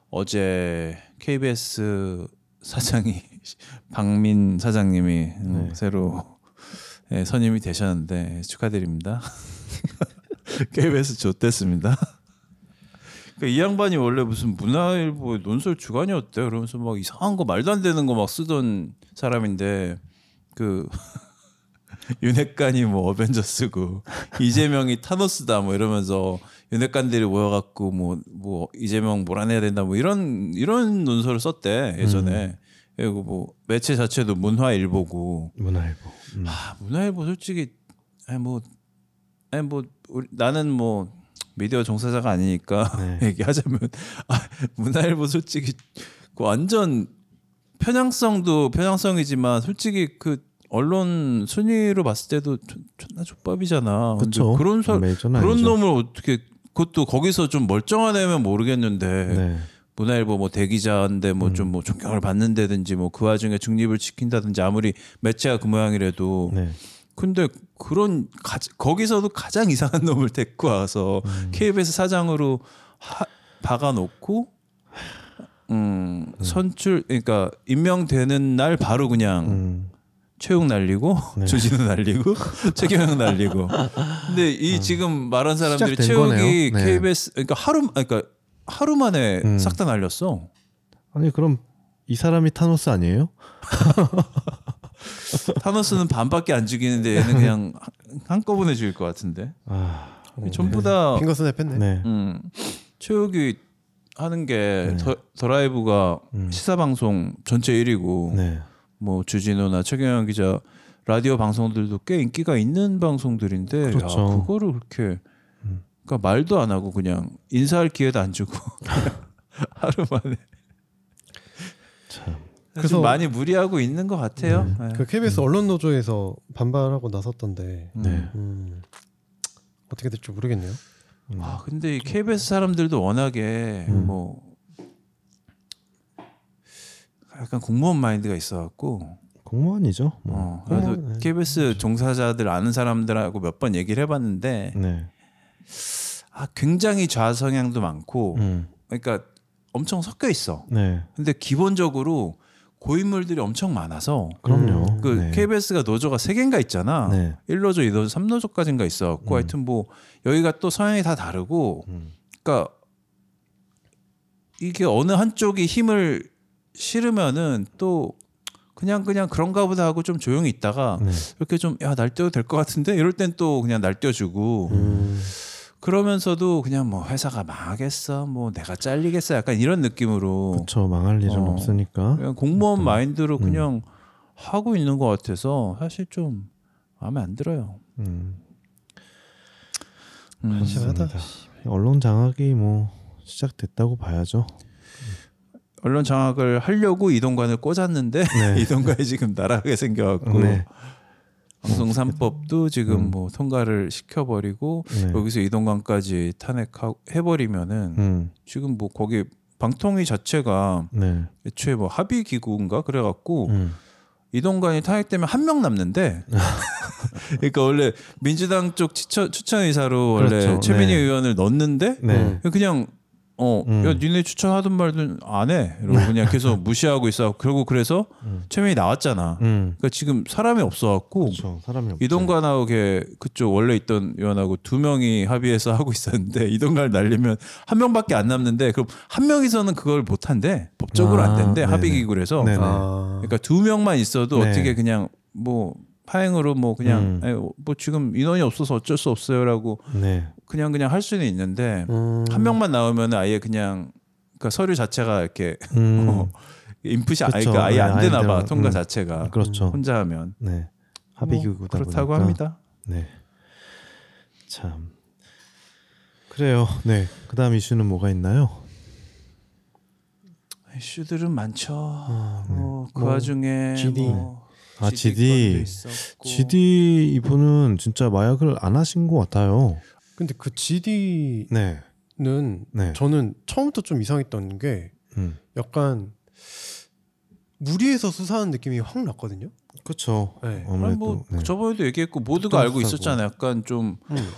어제 KBS 사장이 [LAUGHS] 박민 사장님이 음, 네. 새로 예, 선임이 되셨는데 축하드립니다. [LAUGHS] KBS 좋댔습니다. 그러니까 이 양반이 원래 무슨 문화일보 논설 주간이었대. 그러면서 막 이상한 거 말도 안 되는 거 막 쓰던 사람인데 그 [LAUGHS] 윤핵관이 뭐 어벤져스고 이재명이 타노스다 뭐 이러면서 윤핵관들이 모여갖고 뭐뭐 이재명 몰아내야 된다 뭐 이런 이런 논설을 썼대 예전에 그리고 뭐 매체 자체도 문화일보고 문화일보. 음. 아, 문화일보 솔직히 아니 뭐 아니 뭐 우리, 나는 뭐 미디어 종사자가 아니니까 [LAUGHS] 네. 얘기하자면 아, 문화일보 솔직히 그 완전 편향성도 편향성이지만 솔직히 그 언론 순위로 봤을 때도 존- 존나 좆밥이잖아. 그렇죠. 그런 사, 그런 아니죠. 놈을 어떻게 그것도 거기서 좀 멀쩡한 애면 모르겠는데 네. 문화일보 뭐 대기자인데 뭐 좀뭐 존경을 받는다든지 뭐 그 와중에 중립을 지킨다든지 아무리 매체가 그 모양이라도 네. 근데 그런 가, 거기서도 가장 이상한 놈을 데리고 와서 KBS 사장으로 하, 박아놓고 음, 선출 그러니까 임명되는 날 바로 그냥 음. 최욱 날리고 네. 주진우 날리고 [LAUGHS] 최경영 날리고 근데 이 지금 말한 사람들이 최욱이. 네. KBS 그러니까 하루 그러니까 하루 만에 음. 싹다 날렸어. 아니 그럼 이 사람이 타노스 아니에요? [LAUGHS] 타노스는 반밖에 안 죽이는데 얘는 그냥 한- 한꺼번에 죽일 것 같은데. 아. 전부 다 핑거 스냅했네. 네. 음, 최욱이 하는 게 네. 더, 더라이브가 음. 시사 방송 전체 1위고 네. 뭐 주진우나 최경영 기자 라디오 방송들도 꽤 인기가 있는 방송들인데 그렇죠. 야, 그거를 그렇게 음. 그러니까 말도 안 하고 그냥 인사할 기회도 안 주고 [LAUGHS] 하루 만에 참. 그래서 많이 무리하고 있는 것 같아요. 네. 그 KBS 언론 노조에서 반발하고 나섰던데 음. 네. 음, 어떻게 될지 모르겠네요. 아 근데 이 KBS 사람들도 워낙에 음. 뭐 약간 공무원 마인드가 있어갖고 공무원이죠. 뭐. 어, 그래서 공무원, 네. KBS 종사자들 아는 사람들하고 몇 번 얘기를 해봤는데 네. 아 굉장히 좌성향도 많고 음. 그러니까 엄청 섞여 있어. 네. 근데 기본적으로 고인물들이 엄청 많아서 그럼요. 음. 그 네. KBS가 노조가 세 개인가 있잖아. 네. 1노조, 2노조, 3노조까지인가 있어갖고 음. 하여튼 뭐 여기가 또 성향이 다 다르고 음. 그러니까 이게 어느 한쪽이 힘을 실으면은 또 그냥 그냥 그런가 보다 하고 좀 조용히 있다가 네. 이렇게 좀 야 날뛰어도 될 것 같은데 이럴 땐 또 그냥 날뛰어주고 음. 그러면서도 그냥 뭐 회사가 망하겠어 뭐 내가 잘리겠어 약간 이런 느낌으로 그렇죠. 망할 일은 어. 없으니까. 그냥 공무원 음. 마인드로 그냥 하고 있는 것 같아서 사실 좀 마음에 안 들어요. 음. 음. 한심하다. 언론 장악이 뭐 시작됐다고 봐야죠. 언론 장악을 하려고 이동관을 꽂았는데 네. [LAUGHS] 이동관이 지금 날아가게 생겨갖고 네. 방송 3법도 지금 음. 뭐 통과를 시켜버리고 네. 여기서 이동관까지 탄핵해버리면은 음. 지금 뭐 거기 방통위 자체가 네. 애초에 뭐 합의 기구인가 그래갖고 음. 이동관이 탄핵되면 한 명 남는데 [LAUGHS] 그러니까 원래 민주당 쪽 추천, 추천 의사로 원래 그렇죠. 최민희 네. 의원을 넣었는데 네. 그냥 어, 음. 야, 니네 추천하던 말도 안 해. 이러고 그냥 계속 [LAUGHS] 무시하고 있어. 그리고 그래서 음. 최민희 나왔잖아. 음. 그러니까 지금 사람이 없어갖고 그렇죠. 사람이. 이동관하고 걔 그쪽 원래 있던 의원하고 두 명이 합의해서 [LAUGHS] 하고 있었는데 이동관을 날리면 한 명밖에 안 남는데 그럼 한 명이서는 그걸 못 한대. 법적으로 안 아, 된대. 네네. 합의 기구에서. 아. 그러니까 두 명만 있어도 네. 어떻게 그냥 뭐 파행으로 뭐 그냥 음. 뭐 지금 인원이 없어서 어쩔 수 없어요라고 네. 그냥 그냥 할 수는 있는데 음. 한 명만 나오면 아예 그냥 그러니까 서류 자체가 이렇게 음. 어, 인풋이 아예. 그러니까 아예 네, 안 되나 봐 통과 음. 자체가 그렇죠. 혼자 하면 네. 합의 뭐 기구다 그렇다고 보니까. 합니다. 네. 참. 그래요. 네. 그다음 이슈는 뭐가 있나요? 이슈들은 많죠. 뭐, 그 뭐, 와중에 GD. 뭐 아, GD GD. 이분은 진짜 마약을 안 하신 것 같아요. 근데 그 GD 네. 네. 저는 처음부터 좀 이상했던 게 음. 약간 무리해서 수사하는 느낌이 확 났거든요. 그렇죠. 네. 아무래도 뭐 네. 저번에도 얘기했고 모두가 알고. 있었잖아요. 약간 좀 음.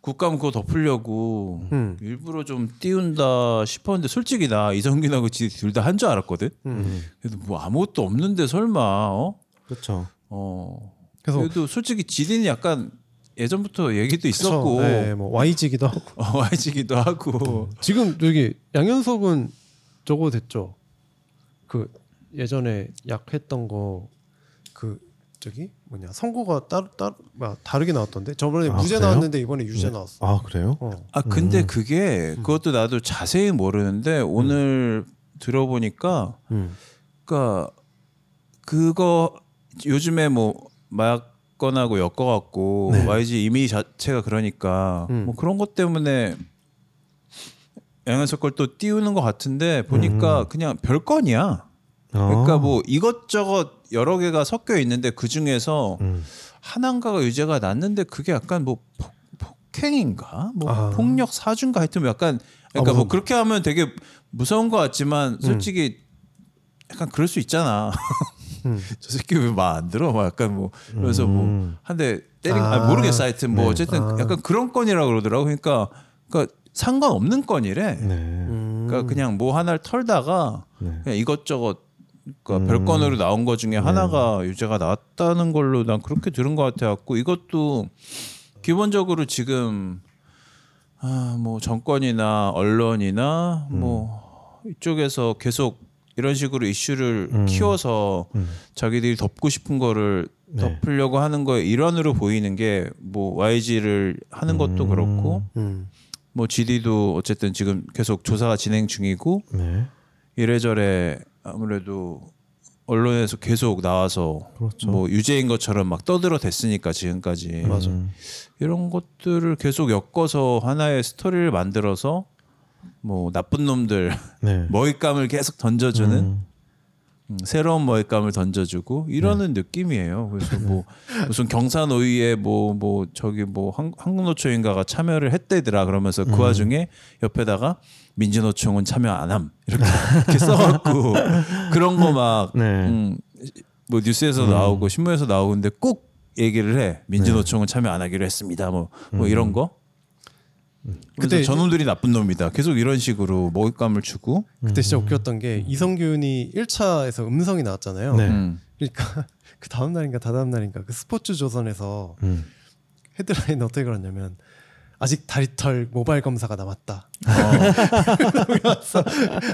국감 그거 덮으려고 음. 일부러 좀 띄운다 싶었는데 솔직히 나 이성균하고 둘 다 한 줄 알았거든. 음. 그래도 뭐 아무것도 없는데 설마 어? 그렇죠. 어. 그래서 그래도 솔직히 지디는 약간 예전부터 얘기도. 있었고 네, 뭐 YG기도 하고 어, YG기도 하고 지금 여기 양현석은 저거 됐죠. 그 예전에 약 했던 거 그 저기 뭐냐 선고가 따로 따로 막 다르게 나왔던데 저번에 아, 무죄 그래요? 나왔는데 이번에 유죄 네. 나왔어. 아 그래요? 어. 아 근데 음. 그게 그것도 나도 자세히 모르는데 오늘 들어보니까 음. 그러니까 그거 요즘에 뭐 마약 건하고 엮어갖고 네. YG 이미지 자체가 그러니까 음. 뭐 그런 것 때문에 양현석 걸 또 띄우는 것 같은데 보니까 음. 그냥 별건이야. 그러니까 아. 뭐 이것저것 여러 개가 섞여 있는데 그 중에서 음. 하나인가가 유죄가 났는데 그게 약간 뭐 폭, 폭행인가 뭐 아. 폭력 사준가 하여튼 뭐 약간 그러니까 아, 뭐 무슨- 그렇게 하면 되게 무서운 것 같지만 솔직히 약간 그럴 수 있잖아. [LAUGHS] 음. [LAUGHS] 저 새끼 왜 말 안 들어? 막 약간 뭐 그래서 음. 뭐한 대 때린 아. 아, 모르겠어 하여튼 뭐 네. 어쨌든 아. 약간 그런 건이라 고 그러더라고. 그러니까 그러니까 상관없는 건이래. 네. 음. 그러니까 그냥 뭐 하나를 털다가 네. 그냥 이것저것 그러니까 음. 별건으로 나온 것 중에 하나가 유죄가 나왔다는 걸로 난 그렇게 들은 것 같아 갖고 이것도 기본적으로 지금 아 뭐 정권이나 언론이나 음. 뭐 이쪽에서 계속 이런 식으로 이슈를 음. 키워서 음. 자기들이 덮고 싶은 거를 네. 덮으려고 하는 거의 일환으로 보이는 게 뭐 YG를 하는 것도 음. 그렇고 음. 뭐 GD도 어쨌든 지금 계속 조사가 진행 중이고 네. 이래저래 아무래도 언론에서 계속 나와서 그렇죠. 뭐 유죄인 것처럼 막 떠들어 댔으니까 지금까지 맞아. 음. 이런 것들을 계속 엮어서 하나의 스토리를 만들어서 뭐 나쁜 놈들 [LAUGHS] 네. 먹잇감을 계속 던져주는 음. 음, 새로운 먹잇감을 던져주고 이러는 네. 느낌이에요. 그래서 [LAUGHS] 뭐 무슨 경사노위에 뭐뭐 저기 뭐 한- 한국노총인가가 참여를 했대더라 그러면서 음. 그 와중에 옆에다가 민주노총은 참여 안함 이렇게, 이렇게 써갖고 [LAUGHS] 그런 거막 네. 음, 뭐 뉴스에서 음. 나오고 신문에서 나오고 근데 꼭 얘기를 해 민주노총은 참여 안 하기로 했습니다 뭐, 뭐 음. 이런 거 그때 저놈들이 나쁜 놈이다 계속 이런 식으로 먹잇감을 주고 그때 진짜 웃겼던 게 이성균이 1차에서 음성이 나왔잖아요. 네. 음. 그러니까 [LAUGHS] 그 다음 날인가 다다음 날인가 그 스포츠 조선에서 음. 헤드라인 어떻게 그렸냐면 아직 다리털 모바일 검사가 남았다.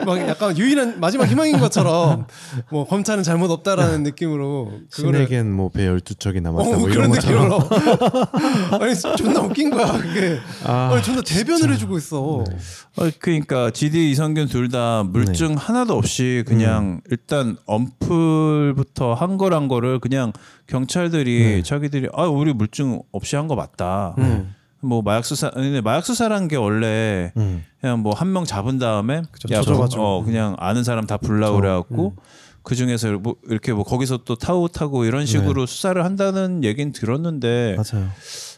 막 약간 유일한 마지막 희망인 것처럼 뭐 검찰은 잘못 없다라는 느낌으로 그거를 신에겐 뭐배 12척이 남았다 어, 뭐 그런 이런 느낌으로 [LAUGHS] 아니 존나 웃긴 거야 그게 아, 아니 존나 대변을 해주고 있어 네. 어, 그러니까 GD 이성균 둘 다 물증 하나도 없이 그냥 일단 엄플부터 한 거란 거를 그냥 경찰들이 네. 자기들이 아 우리 물증 없이 한 거 맞다. 음. 뭐 마약 수사 근데 마약 수사란 게 원래 음. 그냥 뭐 한 명 잡은 다음에 그쵸, 야, 조져가지고. 어, 그냥 아는 사람 다 불러 그쵸. 그래 갖고 그 중에서 뭐 이렇게 뭐 거기서 또 타고 타고 이런 식으로 수사를 한다는 얘기는 들었는데 맞아요.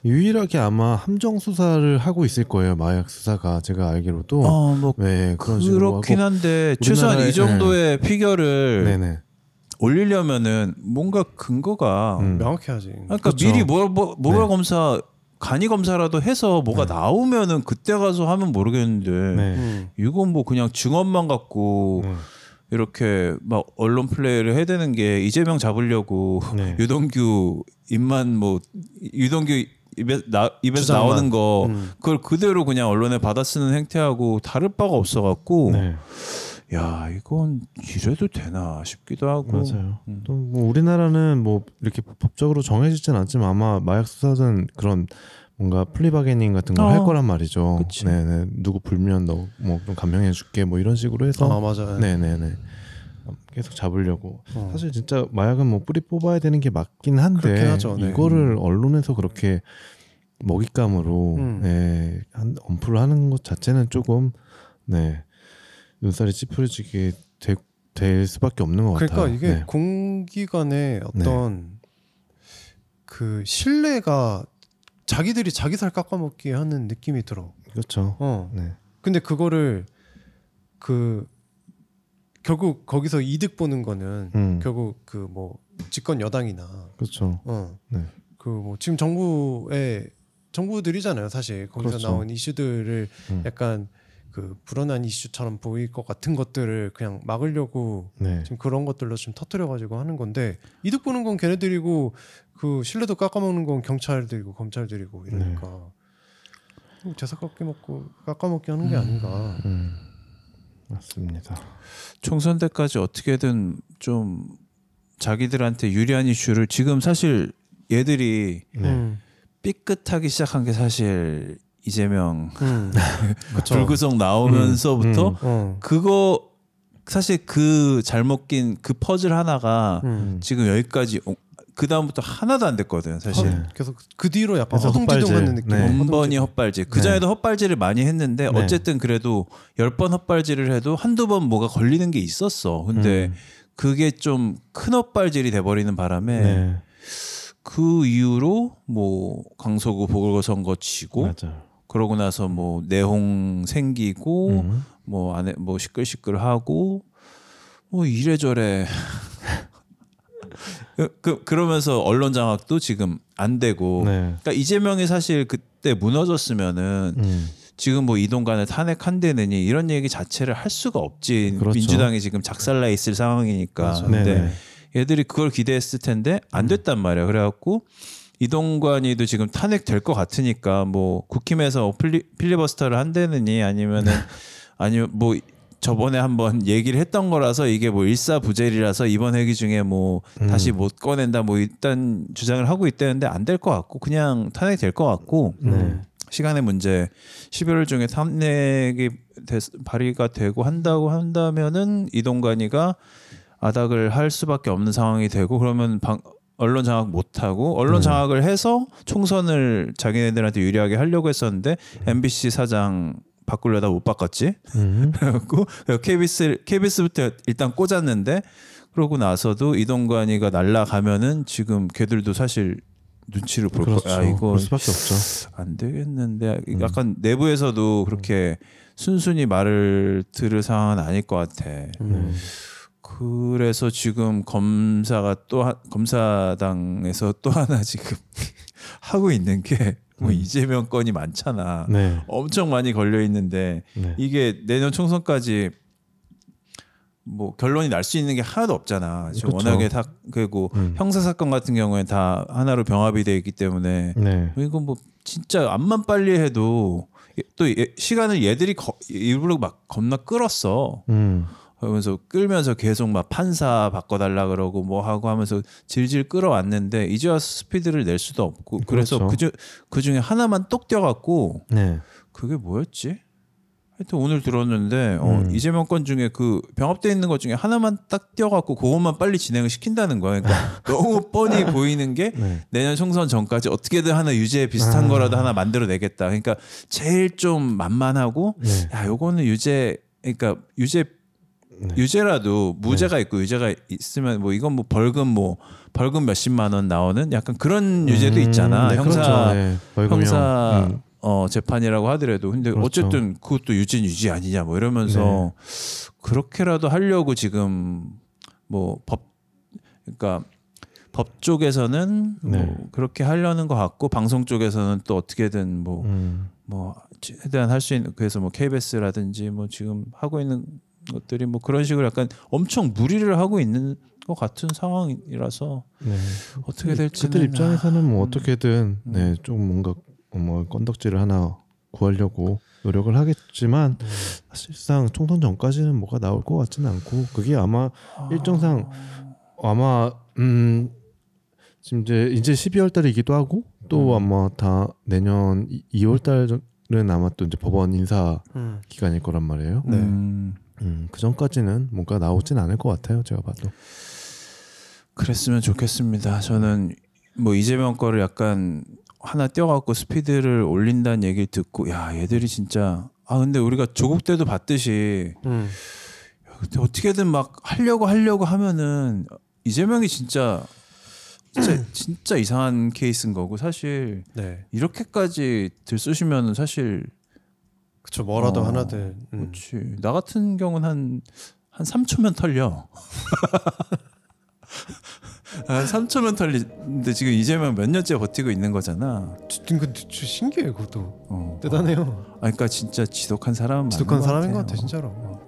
유일하게 아마 함정 수사를 하고 있을 거예요. 마약 수사가 제가 알기로도. 어 뭐 네 그런 식으로 그렇긴. 한데 최소한 이 정도의 피겨를 네네. 올리려면은 뭔가 근거가 음. 명확해야지 그러니까 그렇죠. 미리 뭐, 뭐 모발 네. 검사 간이 검사라도 해서 뭐가 나오면은 그때 가서 하면 모르겠는데 네. 음. 이건 뭐 그냥 증언만 갖고 네. 이렇게 막 언론 플레이를 해야 되는 게 이재명 잡으려고 네. [LAUGHS] 유동규 입만 뭐 유동규 입에 나, 입에서 주장만. 나오는 거 음. 그걸 그대로 그냥 언론에 받아쓰는 행태하고 다를 바가 없어갖고 네. 야 이건 이래도 되나 싶기도 하고 맞아요. 음. 또뭐 우리나라는 뭐 이렇게 법적으로 정해지진 않지만 아마 마약 수사든 그런 뭔가 플리바게닝 같은 걸 어. 할 거란 말이죠. 그치. 네네. 누구 불면 너 뭐 좀 감형해줄게 뭐 이런 식으로 해서 아 맞아 네네네. 계속 잡으려고. 어. 사실 진짜 마약은 뭐 뿌리 뽑아야 되는 게 맞긴 한데 하죠, 네. 이거를 언론에서 그렇게 먹잇감으로 음. 네, 한 언플을 하는 것 자체는 조금 네 눈살이 찌푸려지게 되, 될 수밖에 없는 것 그러니까 같아요. 이게 네. 공기관의 어떤 그 신뢰가 자기들이 자기 살 깎아먹기 하는 느낌이 들어. 그렇죠. 어. 네. 근데 그거를 그 결국 거기서 이득 보는 거는 음. 결국 그 뭐 집권 여당이나 그렇죠. 어. 네. 그뭐 지금 정부의 정부들이잖아요, 사실. 거기서 그렇죠. 나온 이슈들을 음. 약간 그 불안한 이슈처럼 보일 것 같은 것들을 그냥 막으려고 네. 지금 그런 것들로 좀 터트려 가지고 하는 건데 이득 보는 건 걔네들이고 그 신뢰도 깎아먹는 건 경찰들이고 검찰들이고 이러니까 뭐 제사 깎기 먹고 깎아먹기 하는 게 아닌가. 음. 맞습니다. 총선 때까지 어떻게든 좀 자기들한테 유리한 이슈를 지금 사실 얘들이 네. 음. 삐끗하기 시작한 게 사실 이재명 음. [LAUGHS] 불구속 나오면서부터 음. 어. 그거 사실 그 잘못 낀 그 퍼즐 하나가 음. 지금 여기까지 그 다음부터 하나도 안 됐거든 사실. 네. 계속 그 뒤로 약간 허둥지둥하는 헛발질. 느낌. 네. 번번이 헛발질. 그 전에도 헛발질을 많이 했는데 네. 어쨌든 그래도 열 번 헛발질을 해도 한두 번 뭐가 걸리는 게 있었어. 근데 음. 그게 좀 큰 헛발질이 돼버리는 바람에 네. 그 이후로 뭐 강서구 보궐선거 치고 맞아요. 그러고 나서 뭐 내홍 생기고 음. 뭐 안에 뭐 시끌시끌하고 뭐 이래저래 [LAUGHS] 그, 그 그러면서 언론 장악도 지금 안 되고 네. 그러니까 이재명이 사실 그때 무너졌으면은 음. 지금 뭐 이동관을 탄핵한대느니 이런 얘기 자체를 할 수가 없지 그렇죠. 민주당이 지금 작살나 있을 상황이니까 맞아. 근데 네네. 얘들이 그걸 기대했을 텐데 안 됐단 말이야 그래갖고 이동관이도 지금 탄핵될 것 같으니까 뭐 국힘에서 필리, 필리버스터를 한다느니 아니면은 아니면 뭐 저번에 한번 얘기를 했던 거라서 이게 뭐 일사부재리라서 이번 회기 중에 뭐 음. 다시 못 꺼낸다 뭐 일단 주장을 하고 있다는데 안 될 것 같고 그냥 탄핵 될 것 같고 네. 시간의 문제 11월 중에 탄핵이 des- 발의가 되고 한다고 한다면은 이동관이가 아닥을 할 수밖에 없는 상황이 되고 그러면 방, 언론 장악 못 하고 언론 음. 장악을 해서 총선을 자기네들한테 유리하게 하려고 했었는데 MBC 사장 바꾸려다 못 바꿨지. 음. [LAUGHS] 그래갖고 KBS KBS부터 일단 꽂았는데 그러고 나서도 이동관이가 날라가면은 지금 걔들도 사실 눈치를 볼 그렇죠. 거야. 아, 이거 수밖에 없죠. 안 되겠는데 음. 약간 내부에서도 그렇게 순순히 말을 들을 상황은 아닐 것 같아. 음. 그래서 지금 검사가 또 하- 검사당에서 또 하나 지금 [LAUGHS] 하고 있는 게 뭐 이재명 건이 많잖아. 음. 네. 엄청 많이 걸려 있는데 네. 이게 내년 총선까지 뭐 결론이 날 수 있는 게 하나도 없잖아. 지금 그쵸. 워낙에 다 그리고 음. 형사 사건 같은 경우에 다 하나로 병합이 돼 있기 때문에 네. 이거 뭐 진짜 암만 빨리 해도 또 얘- 시간을 얘들이 거, 일부러 막 겁나 끌었어. 음. 그러면서 끌면서 계속 막 판사 바꿔달라 그러고 뭐 하고 하면서 질질 끌어왔는데 이제 와서 스피드를 낼 수도 없고 그래서 그렇죠. 그중 그 중에 하나만 똑 뛰어갖고 네. 그게 뭐였지? 하여튼 오늘 들었는데 어, 음. 이재명 건 중에 그 병합돼 있는 것 중에 하나만 딱 뛰어갖고 그것만 빨리 진행을 시킨다는 거야. 그러니까 [LAUGHS] 너무 뻔히 보이는 게 네. 내년 총선 전까지 어떻게든 하나 유죄 비슷한 아. 거라도 하나 만들어내겠다. 그러니까 제일 좀 만만하고 네. 야 요거는 유죄 그러니까 유죄 네. 유죄라도 무죄가 있고 유죄가 있으면 뭐 이건 뭐 벌금 뭐 벌금 몇십만 원 나오는 약간 그런 유죄도 음, 있잖아. 네, 형사 그렇죠. 네. 형사 음. 어 재판이라고 하더라도 근데 그렇죠. 어쨌든 그것도 유죄 유죄 아니냐 뭐 이러면서 네. 그렇게라도 하려고 지금 뭐 법 그러니까 법 쪽에서는 네. 뭐 그렇게 하려는 것 같고 방송 쪽에서는 또 어떻게든 뭐 음. 뭐 최대한 할 수 있는 그래서 뭐 KBS라든지 뭐 지금 하고 있는 것들이 뭐 그런 식으로 약간 엄청 무리를 하고 있는 것 같은 상황이라서 네. 어떻게 될지는 그들 입장에서는 뭐 음. 어떻게든 네, 좀 뭔가 뭐 건덕지를 하나 구하려고 노력을 하겠지만 네. 사실상 총선 전까지는 뭐가 나올 것 같지는 않고 그게 아마 일정상 아마 음 지금 이제 이제 12월 달이기도 하고 또 음. 아마 다 내년 2월 달은 아마 또 이제 법원 인사 음. 기간일 거란 말이에요. 네. 음, 음, 그 전까지는 뭔가 나오진 않을 것 같아요. 제가 봐도. 그랬으면 좋겠습니다. 저는 뭐 이재명 거를 약간 하나 띄어갖고 스피드를 올린다는 얘기를 듣고 야 얘들이 진짜 아 근데 우리가 조국 때도 봤듯이 음. 근데 어떻게든 막 하려고 하려고 하면은 이재명이 진짜 진짜 [CLEARS THROAT] 진짜 이상한 케이스인 거고 사실 네. 이렇게까지 들쑤시면은 사실 그쵸 뭐라도 어, 하나들. 음. 그렇지. 나 같은 경우는 한, 한 3초면 털려. [LAUGHS] 한 3초면 털리는데 지금 이재명 몇 년째 버티고 있는 거잖아. 근데 진짜 신기해 그것도 어. 대단해요. 아, 그러니까 진짜 지독한 사람은 지독한 사람인 것 같아. 같아 진짜로.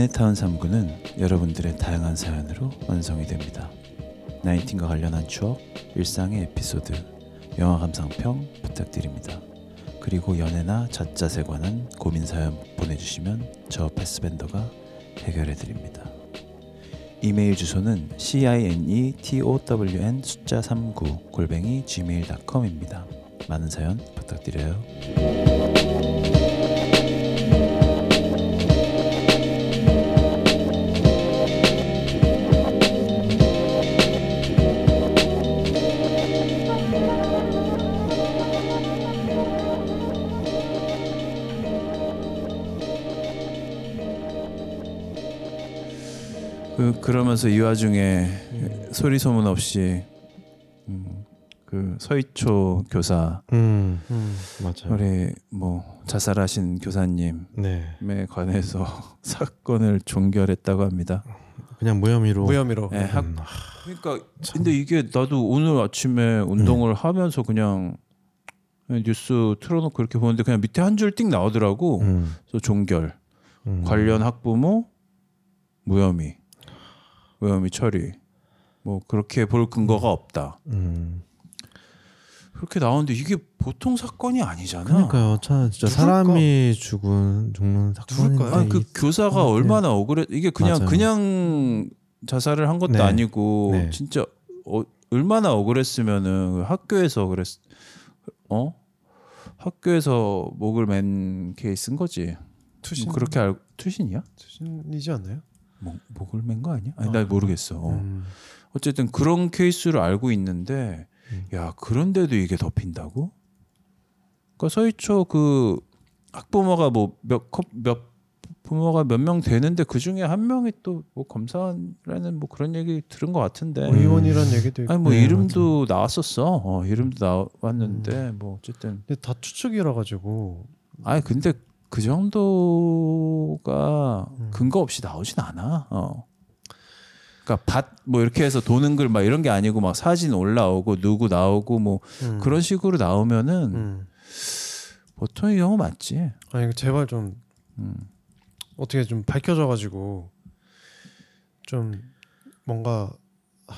시네타운 3구는 여러분들의 다양한 사연으로 완성이 됩니다. 나인틴과 관련한 추억, 일상의 에피소드, 영화 감상평 부탁드립니다. 그리고 연애나 잣잣에 관한 고민 사연 보내주시면 저 패스밴더가 해결해 드립니다. 이메일 주소는 c i n e 숫자 39 골뱅이 gmail.com입니다. 많은 사연 부탁드려요. 그 그러면서 이 와중에 소리 소문 없이 음, 그 서희초 교사 음 음. 맞아요. 우리 뭐 자살하신 교사님에 네 관해서 [LAUGHS] 사건을 종결했다고 합니다. 그냥 무혐의로. 무혐의로. 네, 학, 음, 그러니까 근데 이게 나도 오늘 아침에 운동을 하면서 그냥 뉴스 틀어놓고 이렇게 보는데 그냥 밑에 한 줄 띵 나오더라고. 음, 그래서 종결 음. 관련 학부모 무혐의 무혐의 처리 뭐 그렇게 볼 근거가 없다. 음. 그렇게 나오는데 이게 보통 사건이 아니잖아. 그러니까요. 차 진짜 누굴까? 사람이 죽은 죽는 사건인데 누굴까요? 아, 그 이- 교사가 네. 얼마나 억울해. 이게 그냥 맞아요. 그냥 자살을 한 것도 네. 아니고 네. 진짜 어, 얼마나 억울했으면은 학교에서 그랬 어 학교에서 목을 맨 케이스인 거지. 투신 그렇게 알 투신이야? 투신이지 않나요? 목, 목을 맨 거 아니야? 아니 나 모르겠어. 어. 음. 어쨌든 그런 케이스를 알고 있는데 음. 야 그런데도 이게 덮인다고? 그러니까 서희초 그 학부모가 뭐 뭐몇몇 부모가 몇 명 되는데 그 중에 한 명이 또 뭐 검사라는 뭐 그런 얘기 들은 것 같은데 뭐 의원이란 얘기도 있고. 아니 뭐 네, 이름도 나왔었어 어, 이름도 나왔는데 뭐 어쨌든 근데 다 추측이라 가지고 아니 근데 그 정도가 음. 근거 없이 나오진 않아. 어. 그러니까 밭 뭐 이렇게 해서 도는 글 막 이런 게 아니고 막 사진 올라오고 누구 나오고 뭐 음. 그런 식으로 나오면은 음. 보통의 경우 맞지. 아니 제발 좀 음. 어떻게 좀 밝혀져 가지고 좀 뭔가 하,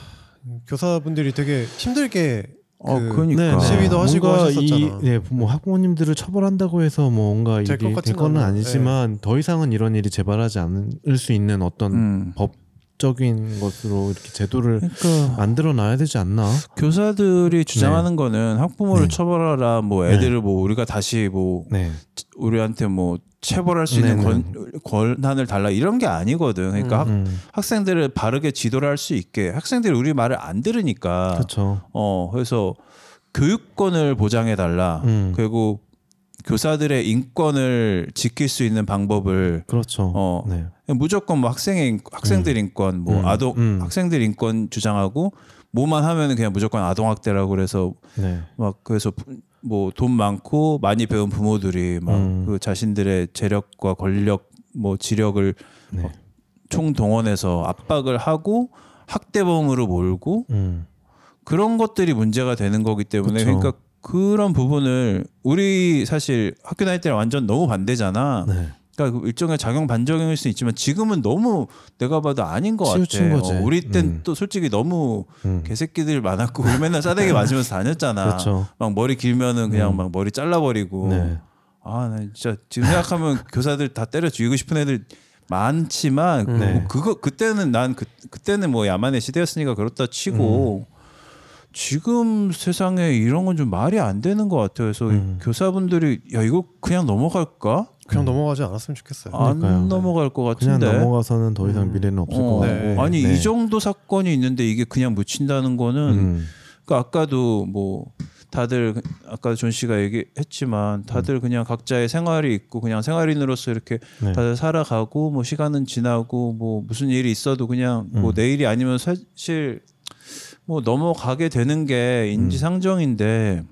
교사분들이 되게 힘들게 어 그 그러니까 네, 네. 시위도 하시고 뭔가 하셨었잖아. 이, 네, 뭐 학부모님들을 처벌한다고 해서 뭔가 될것 될 같진 거는. 아니지만 더 이상은 이런 일이 재발하지 않을 수 있는 어떤 음. 법적인 것으로 이렇게 제도를 그러니까 만들어 놔야 되지 않나? 교사들이 주장하는 거는 학부모를 네. 처벌하라 뭐 애들을 뭐 우리가 다시 뭐 네. 우리한테 뭐 체벌할 수 있는 네, 권, 권한을 달라 이런 게 아니거든. 그러니까 학, 음, 학 생들을 바르게 지도를 할 수 있게 학생들이 우리 말을 안 들으니까 그렇죠. 어 그래서 교육권을 보장해 달라 음. 그리고 교사들의 인권을 지킬 수 있는 방법을 그렇죠. 어 네. 무조건 뭐 학생의 인- 학생들 인권 뭐 음. 아동 음. 학생들 인권 주장하고 뭐만 하면은 그냥 무조건 아동 학대라고 그래서 네. 막 그래서 뭐 돈 많고 많이 배운 부모들이 막 음. 그 자신들의 재력과 권력 뭐 지력을 네. 총동원해서 압박을 하고 학대범으로 몰고 음. 그런 것들이 문제가 되는 거기 때문에 그쵸. 그러니까 그런 부분을 우리 사실 학교 다닐 때는 완전 너무 반대잖아. 네. 그러니까 그 일종의 작용 반작용일 수 있지만 지금은 너무 내가 봐도 아닌 것 치우친 같아. 거지. 어, 우리 땐 음. 또 솔직히 너무 음. 개새끼들 많았고 맨날 싸대기 맞으면서 다녔잖아. 그렇죠. 막 머리 길면은 그냥 음. 막 머리 잘라버리고. 네. 아, 나 진짜 지금 생각하면 [LAUGHS] 교사들 다 때려 죽이고 싶은 애들 많지만 네. 뭐 그거 그때는 난 그, 그때는 뭐 야만의 시대였으니까 그렇다 치고 음. 지금 세상에 이런 건 좀 말이 안 되는 것 같아요. 그래서 음. 교사분들이 야 이거 그냥 넘어갈까? 그냥 넘어가지 않았으면 좋겠어요. 안 그러니까요. 넘어갈 것 그냥 같은데. 넘어가서는 더 이상 음. 미래는 없을 어, 것 같고. 네. 아니 네. 이 정도 사건이 있는데 이게 그냥 묻힌다는 거는 음. 그러니까 아까도 뭐 다들 그- 아까 존 씨가 얘기했지만 다들 그냥 각자의 생활이 있고 그냥 생활인으로서 이렇게 네. 다들 살아가고 뭐 시간은 지나고 뭐 무슨 일이 있어도 그냥 뭐 음. 내 일이 아니면 사실 뭐 넘어가게 되는 게 인지상정인데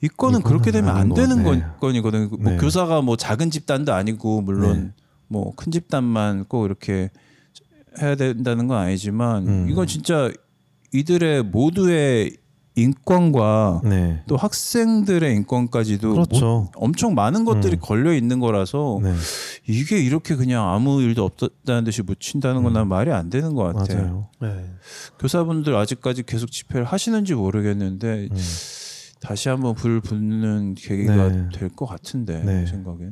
이거는 이거는 그렇게 되면 안 되는. 건, 건이거든요. 뭐 네. 교사가 뭐 작은 집단도 아니고 물론 네. 뭐큰 집단만 꼭 이렇게 해야 된다는 건 아니지만 음. 이건 진짜 이들의 모두의 인권과 네. 또 학생들의 인권까지도 그렇죠. 뭐 엄청 많은 것들이 음. 걸려 있는 거라서 네. 이게 이렇게 그냥 아무 일도 없었다는 듯이 묻힌다는 건 난 말이 안 되는 것 같아. 음. 맞아요. 네. 교사분들 아직까지 계속 집회를 하시는지 모르겠는데 음. 다시 한번 불 붙는 계기가 네. 될것 같은데 네. 내 생각엔.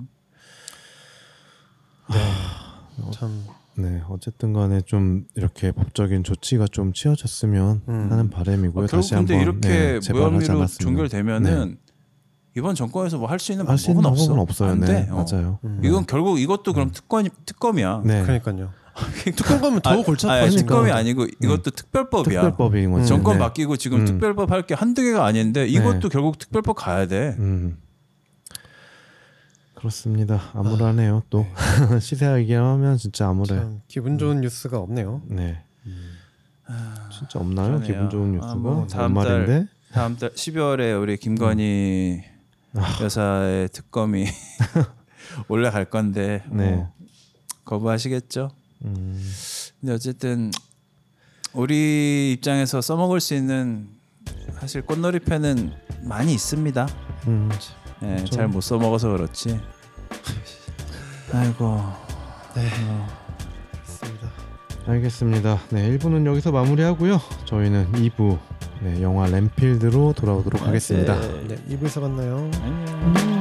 참 네, 어쨌든 간에 좀 이렇게 법적인 조치가 좀 취해졌으면 음. 하는 바람이고요. 어, 결국 다시 근데 한번 이렇게 네, 무혐의로 종결되면은 이번 정권에서 뭐 할 수 있는 수 있는 방법은 없어. 방법은 없어요. 안 네, 돼. 어. 맞아요. 음. 이건 결국 이것도 그럼 특권 특검이야. 네, 그러니까요. [LAUGHS] 특검 가면 더 아, 골치 아파지니까. 특검이 아니고 이것도 특별법이야. 특별법인 거죠. 정권 네. 바뀌고 지금 음. 특별법 할 게 한두 개가 아닌데 이것도 네. 결국 특별법 가야 돼. 음. 그렇습니다. 암울하네요. 또 [LAUGHS] 시세하게 하면 진짜 암울해. 참 기분 좋은 뉴스가 없네요. 네. 진짜 없나요? 그러네요. 기분 좋은 뉴스가 아, 뭐 다음 연말인데. 다음 달 12월에 우리 김건희 음. 아. 여사의 특검이 [LAUGHS] 올라갈 건데 뭐 네. 거부하시겠죠? 음, 근데 어쨌든 우리 입장에서 써먹을 수 있는 사실 꽃놀이패는 많이 있습니다. 음, 예, 그렇죠. 잘못 써먹어서 그렇지. 아이고. 네. 어, 맞습니다. 알겠습니다. 네, 1부는 여기서 마무리하고요. 저희는 2부 네, 영화 램필드로 돌아오도록 하겠습니다. 네. 네, 2부에서 만나요. 안녕.